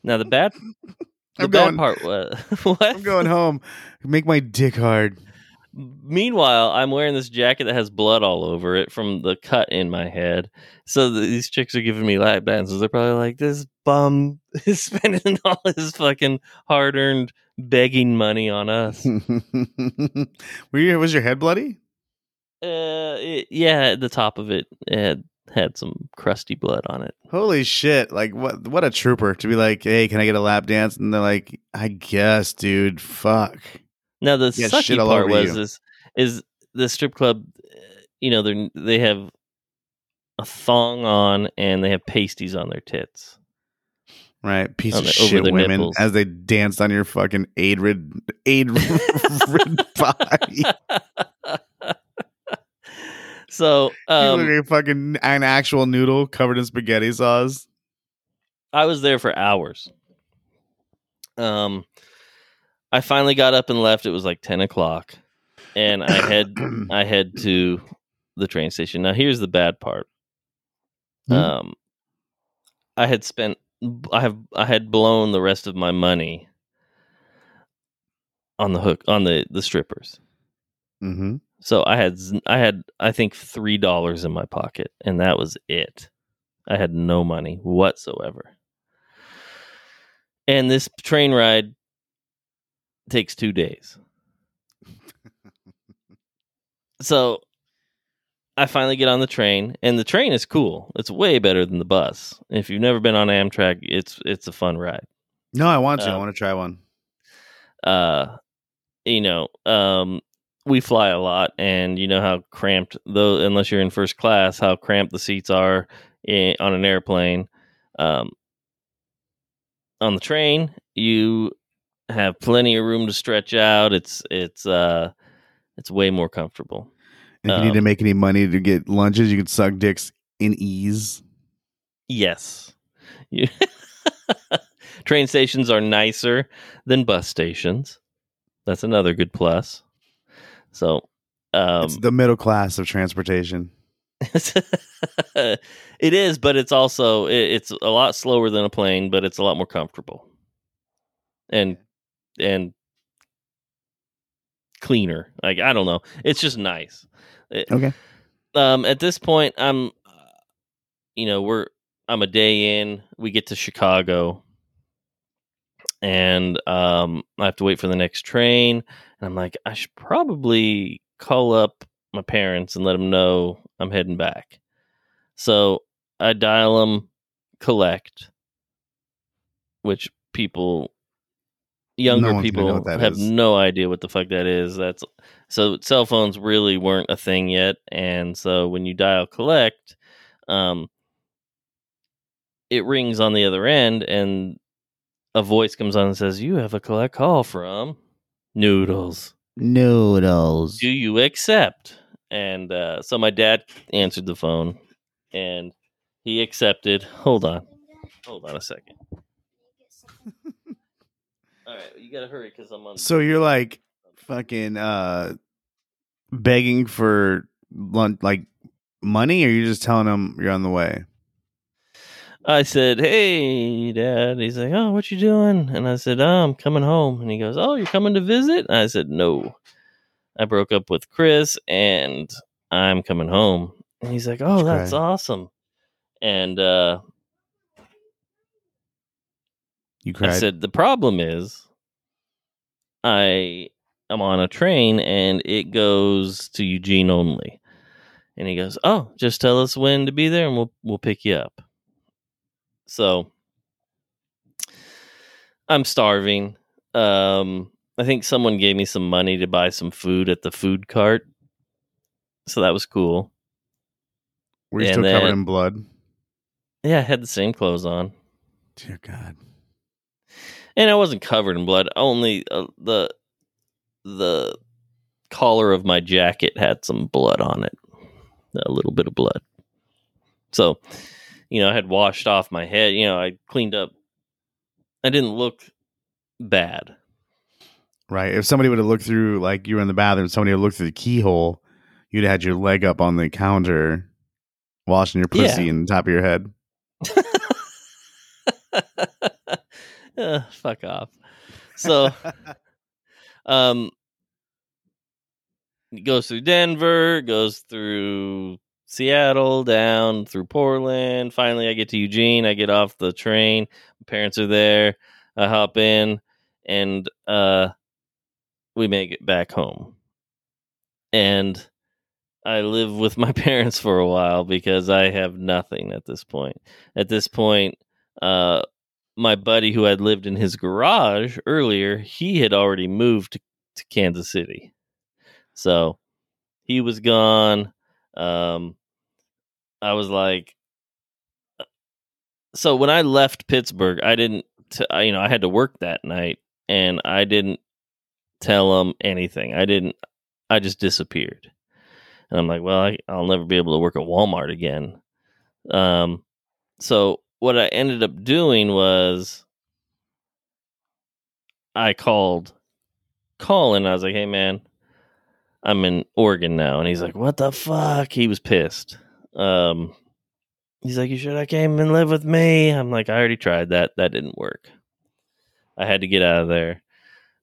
Now the bad the I'm bad going- part was what I'm going home. Make my dick hard. Meanwhile, I'm wearing this jacket that has blood all over it from the cut in my head. So th- these chicks are giving me lap dances. They're probably like, "This bum is spending all his fucking hard-earned begging money on us." Were you, was your head bloody? Uh, it, yeah, the top of it, it had had some crusty blood on it. Holy shit! Like what? What a trooper to be like, "Hey, can I get a lap dance?" And they're like, "I guess, dude. Fuck." Now the Yeah, sucky part was you. is is the strip club. You know, they they have a thong on and they have pasties on their tits. Right, piece of the- shit women nipples. as they danced on your fucking aid rid aid rid body. so you um, look like fucking an actual noodle covered in spaghetti sauce. I was there for hours. Um, I finally got up and left. It was like ten o'clock, and I head I head to the train station. Now here's the bad part. Hmm? Um, I had spent I have I had blown the rest of my money on the hook on the the strippers. mm-hmm. So I had I had I think three dollars in my pocket, and that was it. I had no money whatsoever. And this train ride takes two days. So I finally get on the train, and the train is cool. It's way better than the bus. If you've never been on Amtrak, it's it's a fun ride. No, I want to. I Um, want to try one. uh you know um we fly a lot and you know how cramped though unless you're in first class how cramped the seats are in, on an airplane um on the train you have plenty of room to stretch out it's it's uh it's way more comfortable. If you need to um, make any money to get lunches, you can suck dicks in ease. yes. You train stations are nicer than bus stations. That's another good plus. So um it's the middle class of transportation. it is, but it's also it, it's a lot slower than a plane, but it's a lot more comfortable. And and cleaner. Like I don't know, it's just nice. It- Okay. um, at this point, I'm, you know, we're I'm a day in. We get to Chicago, and um, I have to wait for the next train. And I'm like, I should probably call up my parents and let them know I'm heading back. So I dial them, collect, which people, younger one's people, have is. no idea what the fuck that is. That's so cell phones really weren't a thing yet, and so when you dial collect, um, it rings on the other end, and a voice comes on and says, "You have a collect call from Noodles. Noodles. Do you accept?" And uh, so my dad answered the phone, and he accepted. Hold on, hold on a second. All right, you gotta hurry because I'm on. So you're like fucking uh begging for lunch, like money, or you just telling him you're on the way? I said, "Hey, Dad." He's like, "Oh, what you doing?" And I said, "Oh, I'm coming home." And he goes, "Oh, you're coming to visit?" And I said, "No, I broke up with Chris, and I'm coming home." And he's like, "Oh, That's that's awesome." And uh, You I said, "The problem is, I am on a train, and it goes to Eugene only." And he goes, "Oh, just tell us when to be there, and we'll we'll pick you up." So I'm starving. Um, I think someone gave me some money to buy some food at the food cart, so that was cool. Were you and still covered in blood? Yeah, I had the same clothes on, Dear God. And I wasn't covered in blood. Only uh, the the collar of my jacket had some blood on it, a little bit of blood. So, you know, I had washed off my head. You know, I cleaned up. I didn't look bad. Right. If somebody would have looked through, like you were in the bathroom, somebody would looked through the keyhole, you'd have had your leg up on the counter, washing your pussy Yeah. in the top of your head. Uh, fuck off. So, um, goes through Denver, goes through Seattle, down through Portland. Finally, I get to Eugene. I get off the train. My parents are there. I hop in, and uh, we make it back home. And I live with my parents for a while because I have nothing at this point. At this point, uh, my buddy who had lived in his garage earlier, he had already moved to, to Kansas City. So he was gone. Um, I was like, uh, so when I left Pittsburgh, I didn't, t- I- you know, I had to work that night and I didn't tell them anything. I didn't, I just disappeared. And I'm like, well, I, I'll never be able to work at Walmart again. Um, so what I ended up doing was I called Colin. I was like, hey, man, I'm in Oregon now. And he's like, what the fuck? He was pissed. Um, he's like, you should have came and live with me. I'm like, I already tried that. That didn't work. I had to get out of there.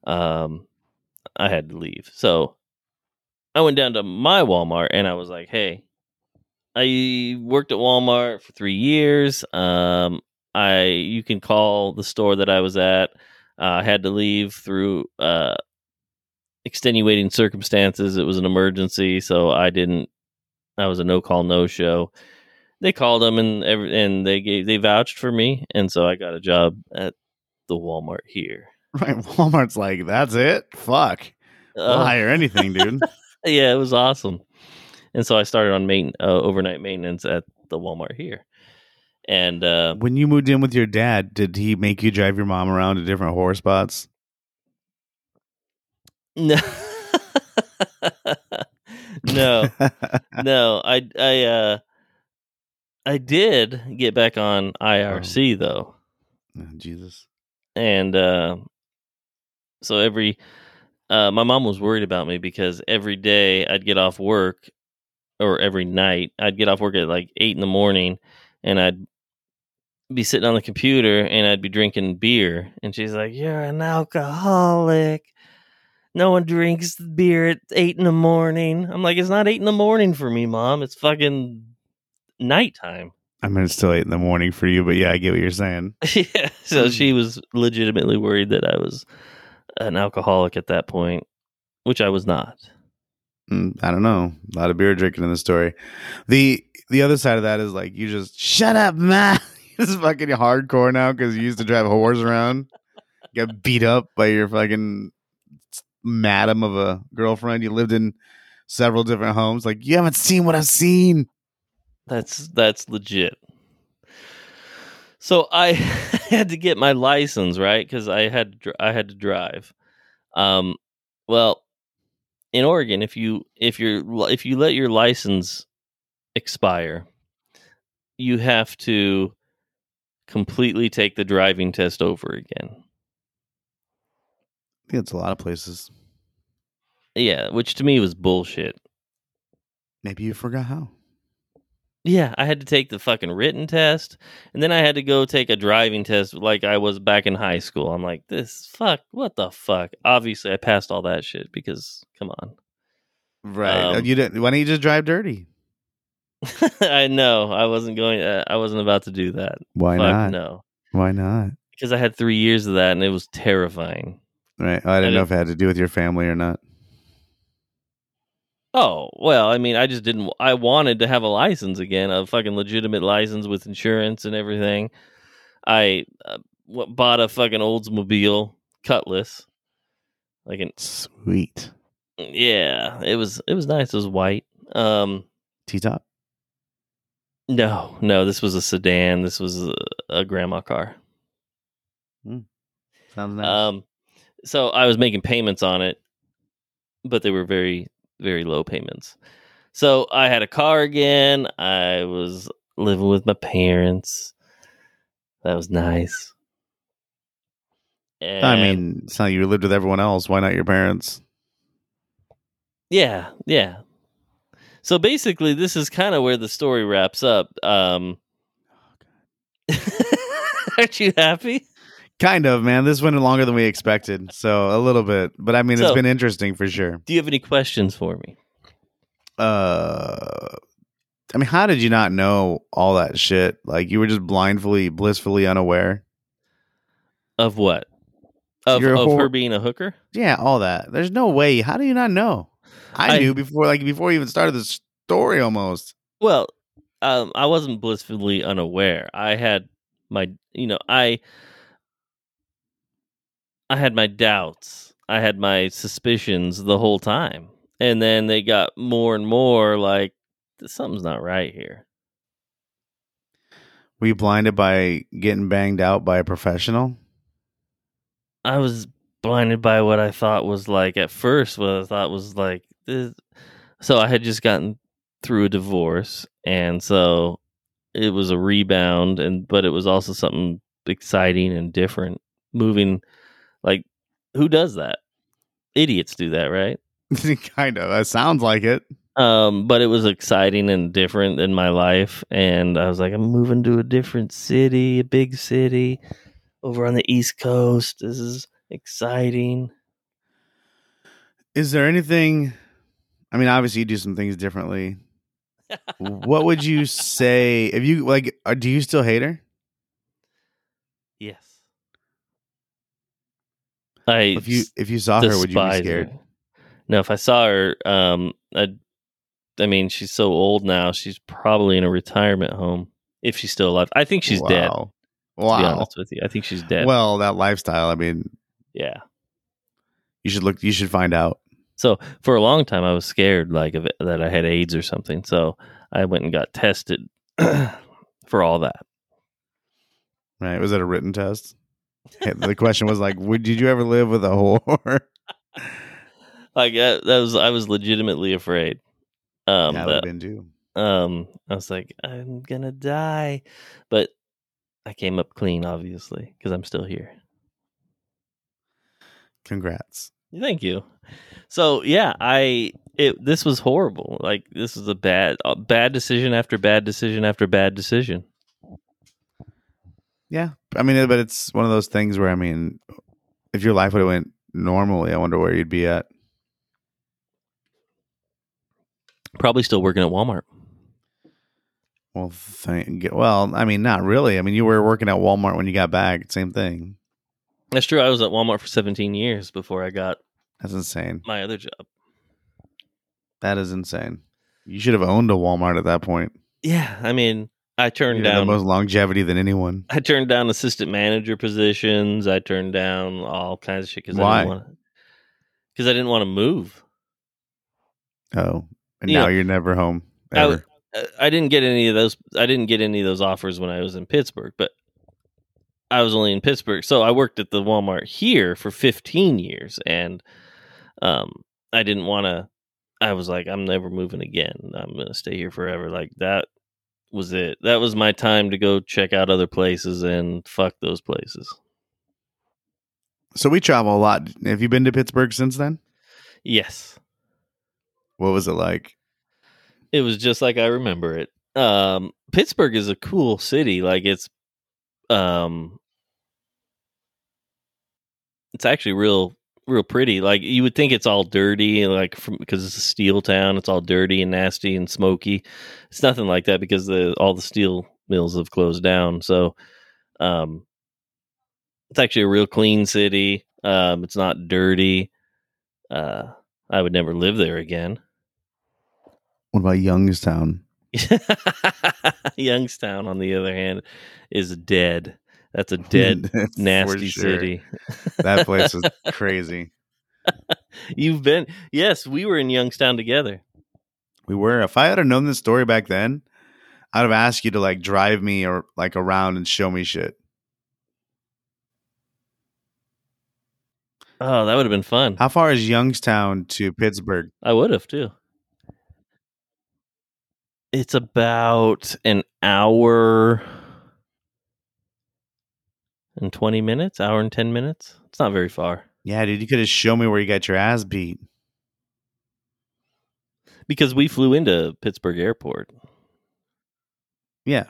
Um, I had to leave. So I went down to my Walmart and I was like, hey, I worked at Walmart for three years. Um, I you can call the store that I was at. Uh, I had to leave through uh, extenuating circumstances. It was an emergency, so I didn't I was a no call no show. They called them and every, and they gave they vouched for me, and so I got a job at the Walmart here. Right. Walmart's like, that's it? Fuck. I'll Uh, hire anything, dude. yeah, it was awesome. And so I started on main uh, overnight maintenance at the Walmart here, and uh, when you moved in with your dad, did he make you drive your mom around to different horror spots? no, no, no. I I uh, I did get back on IRC though. Oh, Jesus. and uh, so every uh, my mom was worried about me because every day I'd get off work or every night I'd get off work at like eight in the morning and I'd be sitting on the computer and I'd be drinking beer and she's like you're an alcoholic no one drinks beer at eight in the morning I'm like it's not eight in the morning for me mom it's fucking nighttime I mean, it's still eight in the morning for you, but yeah, I get what you're saying. yeah. So hmm. she was legitimately worried that I was an alcoholic at that point, which I was not. Mm, I don't know. A lot of beer drinking in the story. The the other side of that is like you just shut up, man. You're fucking hardcore now because you used to drive whores around. get beat up by your fucking madam of a girlfriend. You lived in several different homes. Like you haven't seen what I've seen. That's that's legit. So I had to get my license right because I had I had to drive. Um, well, in Oregon, if you if you're if you let your license expire, you have to completely take the driving test over again. I think it's a lot of places. Yeah, which to me was bullshit. Maybe you forgot how. Yeah, I had to take the fucking written test, and then I had to go take a driving test like I was back in high school. I'm like, this fuck, what the fuck? Obviously, I passed all that shit because, come on. Right. Um, you didn't. Why don't you just drive dirty? I know I wasn't going. Uh, I wasn't about to do that. Why fuck not? no, Why not? because I had three years of that, and it was terrifying. Right. I didn't know didn't- if it had to do with your family or not. Oh well, I mean, I just didn't. I wanted to have a license again, a fucking legitimate license with insurance and everything. I uh, w- bought a fucking Oldsmobile Cutlass, like an Sweet. Yeah, it was it was nice. It was white. Um, T top. no, no, this was a sedan. This was a, a grandma car. Sounds nice. Um, so I was making payments on it, but they were very very low payments. So I had a car again. I was living with my parents. That was nice. I mean, it's not you lived with everyone else. Why not your parents? Yeah, yeah. So basically, this is kind of where the story wraps up. Um, aren't you happy? Kind of, man. This went longer than we expected, so a little bit. But I mean, it's been interesting for sure. Do you have any questions for me? Uh, I mean, how did you not know all that shit? Like you were just blindly, blissfully unaware. Of what? Of, of whore- her being a hooker? Yeah, all that. There's no way. How do you not know? I, I- knew before, like before you even started the story, almost. Well, um, I wasn't blissfully unaware. I had my, you know, I, I had my doubts. I had my suspicions the whole time, and then they got more and more like something's not right here. Were you blinded by getting banged out by a professional? I was blinded by what I thought was like at first what I thought was like this. so I had just gotten through a divorce and so it was a rebound and but it was also something exciting and different moving like who does that idiots do that right kind of. That sounds like it. um but it was exciting and different in my life and I was like I'm moving to a different city a big city over on the east coast this is exciting Is there anything? I mean, obviously, you do some things differently. what would you say if you like? uh, Do you still hate her? Yes. I If you if you saw her, would you be scared? her. No, if I saw her, um, I'd I mean, she's so old now. She's probably in a retirement home if she's still alive. I think she's dead. Wow. To be honest with you, I think she's dead. Well, that lifestyle. I mean, yeah. you should look. You should find out. So for a long time, I was scared like of it, that I had AIDS or something. So I went and got tested for all that. Right? Was it a written test? the question was like, "Would did you ever live with a whore?" Like uh, that was I was legitimately afraid. Um, yeah, I would been too. um, I was like, I'm gonna die, but I came up clean, obviously, because I'm still here. Congrats. Thank you. So yeah, I it this was horrible. Like this is a bad a bad decision after bad decision after bad decision. Yeah, I mean, but it's one of those things where I mean, if your life would have went normally, I wonder where you'd be at. Probably still working at Walmart. Well, thank. Well, I mean, not really. I mean, you were working at Walmart when you got back. Same thing. That's true. I was at Walmart for 17 years before I got That's insane. my other job. That is insane. You should have owned a Walmart at that point. Yeah, I mean, I You turned down the most longevity than anyone. I turned down assistant manager positions. I turned down all kinds of shit because I didn't want because I didn't want to move. Oh, and Yeah. now you're never home ever. Uh, I didn't get any of those. I didn't get any of those offers when I was in Pittsburgh, but I was only in Pittsburgh, so I worked at the Walmart here for 15 years, and um, I didn't want to. I was like, I'm never moving again. I'm gonna stay here forever. Like that was it. That was my time to go check out other places and fuck those places. so we travel a lot. Have you been to Pittsburgh since then? Yes. What was it like? it was just like I remember it. Um, Pittsburgh is a cool city. Like it's, um, it's actually real, real pretty. Like you would think it's all dirty, like from because it's a steel town. It's all dirty and nasty and smoky. It's nothing like that because the all the steel mills have closed down. So, um, it's actually a real clean city. Um, it's not dirty. Uh, I would never live there again. What about Youngstown? Youngstown, on the other hand, is dead. That's a dead, nasty sure. city. That place is crazy. You've been, yes, we were in Youngstown together. We were. If I had known this story back then, I'd have asked you to like drive me or like around and show me shit. Oh, that would have been fun. How far is Youngstown to Pittsburgh? I would have too. It's about an hour and 20 minutes, hour and 10 minutes. It's not very far Yeah, dude, you could have shown me where you got your ass beat. because we flew into Pittsburgh Airport Yeah,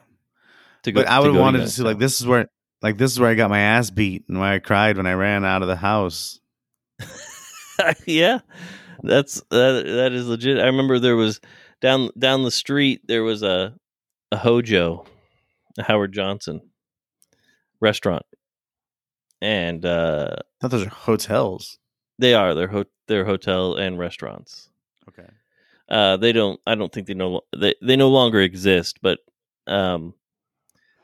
to go. but I would have wanted to see like this is where like this is where I got my ass beat and why I cried when I ran out of the house. yeah, that's that. That is legit. I remember there was down down the street there was a a Hojo, a Howard Johnson restaurant, and uh, I thought those are hotels. they are they're ho- they're hotel and restaurants. Okay. Uh, they don't. I don't think they no they they no longer exist. But um,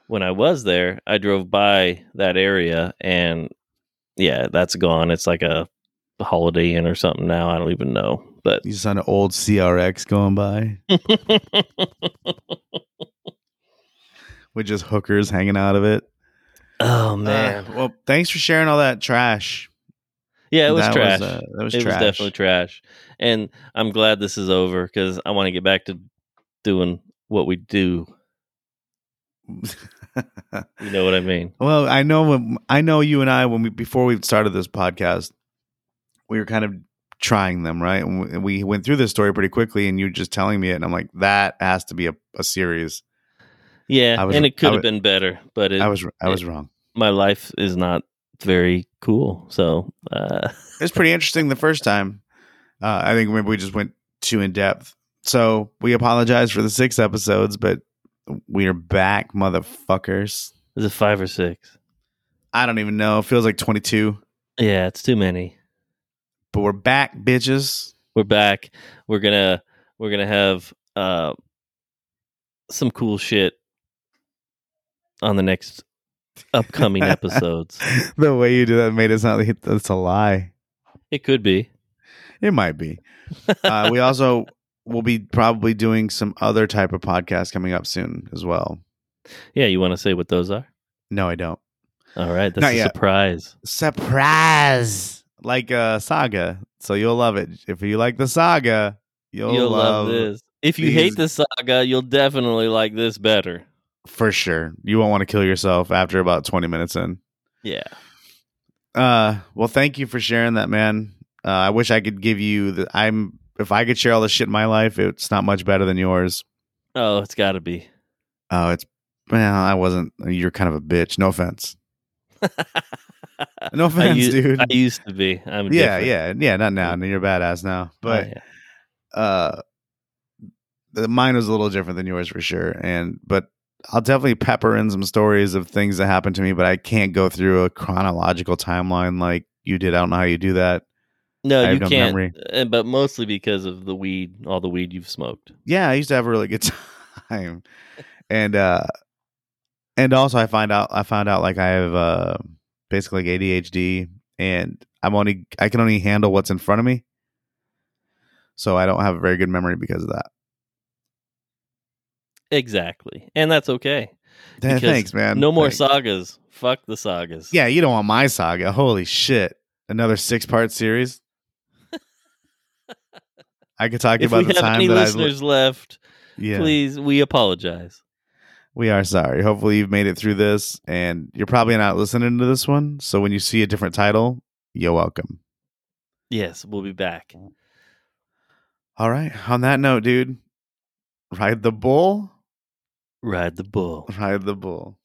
when I was there, I drove by that area, and yeah, that's gone. It's like a Holiday Inn or something now. I don't even know. But You saw an old CRX going by with just hookers hanging out of it. Oh Uh, man, well, thanks for sharing all that trash. yeah, it was that trash. uh, that was it trash. was definitely trash. And I'm glad this is over because I want to get back to doing what we do. You know what I mean? well, I know. When, I know you and I when we before we started this podcast, we were kind of trying them, right? And we- we went through this story pretty quickly, and you were just telling me it, and I'm like, that has to be a, a series. Yeah, was- and it could I have wa- been better, but it, I was I was wrong. my life is not very cool. So uh, It was pretty interesting the first time. Uh, I think maybe we just went too in depth. So we apologize for the six episodes, but we are back, motherfuckers. is it five or six? I don't even know. It feels like 22, Yeah, it's too many. but we're back, bitches. We're back. We're gonna we're gonna have uh, some cool shit on the next upcoming episodes. the way you do that made it sound like it's a lie. It could be. It might be. Uh, we also will be probably doing some other type of podcast coming up soon as well. Yeah, you want to say what those are? No, I don't. All right, that's Not a yet. surprise. Surprise! Like a saga. So you'll love it. If you like the saga, you'll, You'll love, love this. If you hate the saga, you'll definitely like this better. For sure. You won't want to kill yourself after about 20 minutes in. Yeah. Uh, well, thank you for sharing that, man. Uh, I wish I could give you the. I'm if I could share all the shit in my life, it's not much better than yours. Oh, it's got to be. Oh, it's well, I wasn't. You're kind of a bitch. No offense. No I, offense, dude. I used to be. I'm yeah, different. yeah, yeah. Not now. You're a badass now. Oh, But yeah. uh, the, mine was a little different than yours for sure. And but I'll definitely pepper in some stories of things that happened to me. But I can't go through a chronological timeline like you did. I don't know how you do that. no, you no can't. memory. uh, But mostly because of the weed, all the weed you've smoked. yeah, I used to have a really good time. and uh and also I find out I found out like I have uh basically like ADHD and I'm only I can only handle what's in front of me. So I don't have a very good memory because of that. Exactly, and that's okay. Because Thanks, man. No more Thanks. sagas. Fuck the sagas. Yeah, you don't want my saga. Holy shit. Another six part series. I could talk If about the have time any that I listeners left, yeah. please, we apologize. We are sorry. Hopefully, you've made it through this, and you're probably not listening to this one. So when you see a different title, you're welcome. Yes, we'll be back. All right. On that note, dude, ride the bull. Ride the bull. Ride the bull.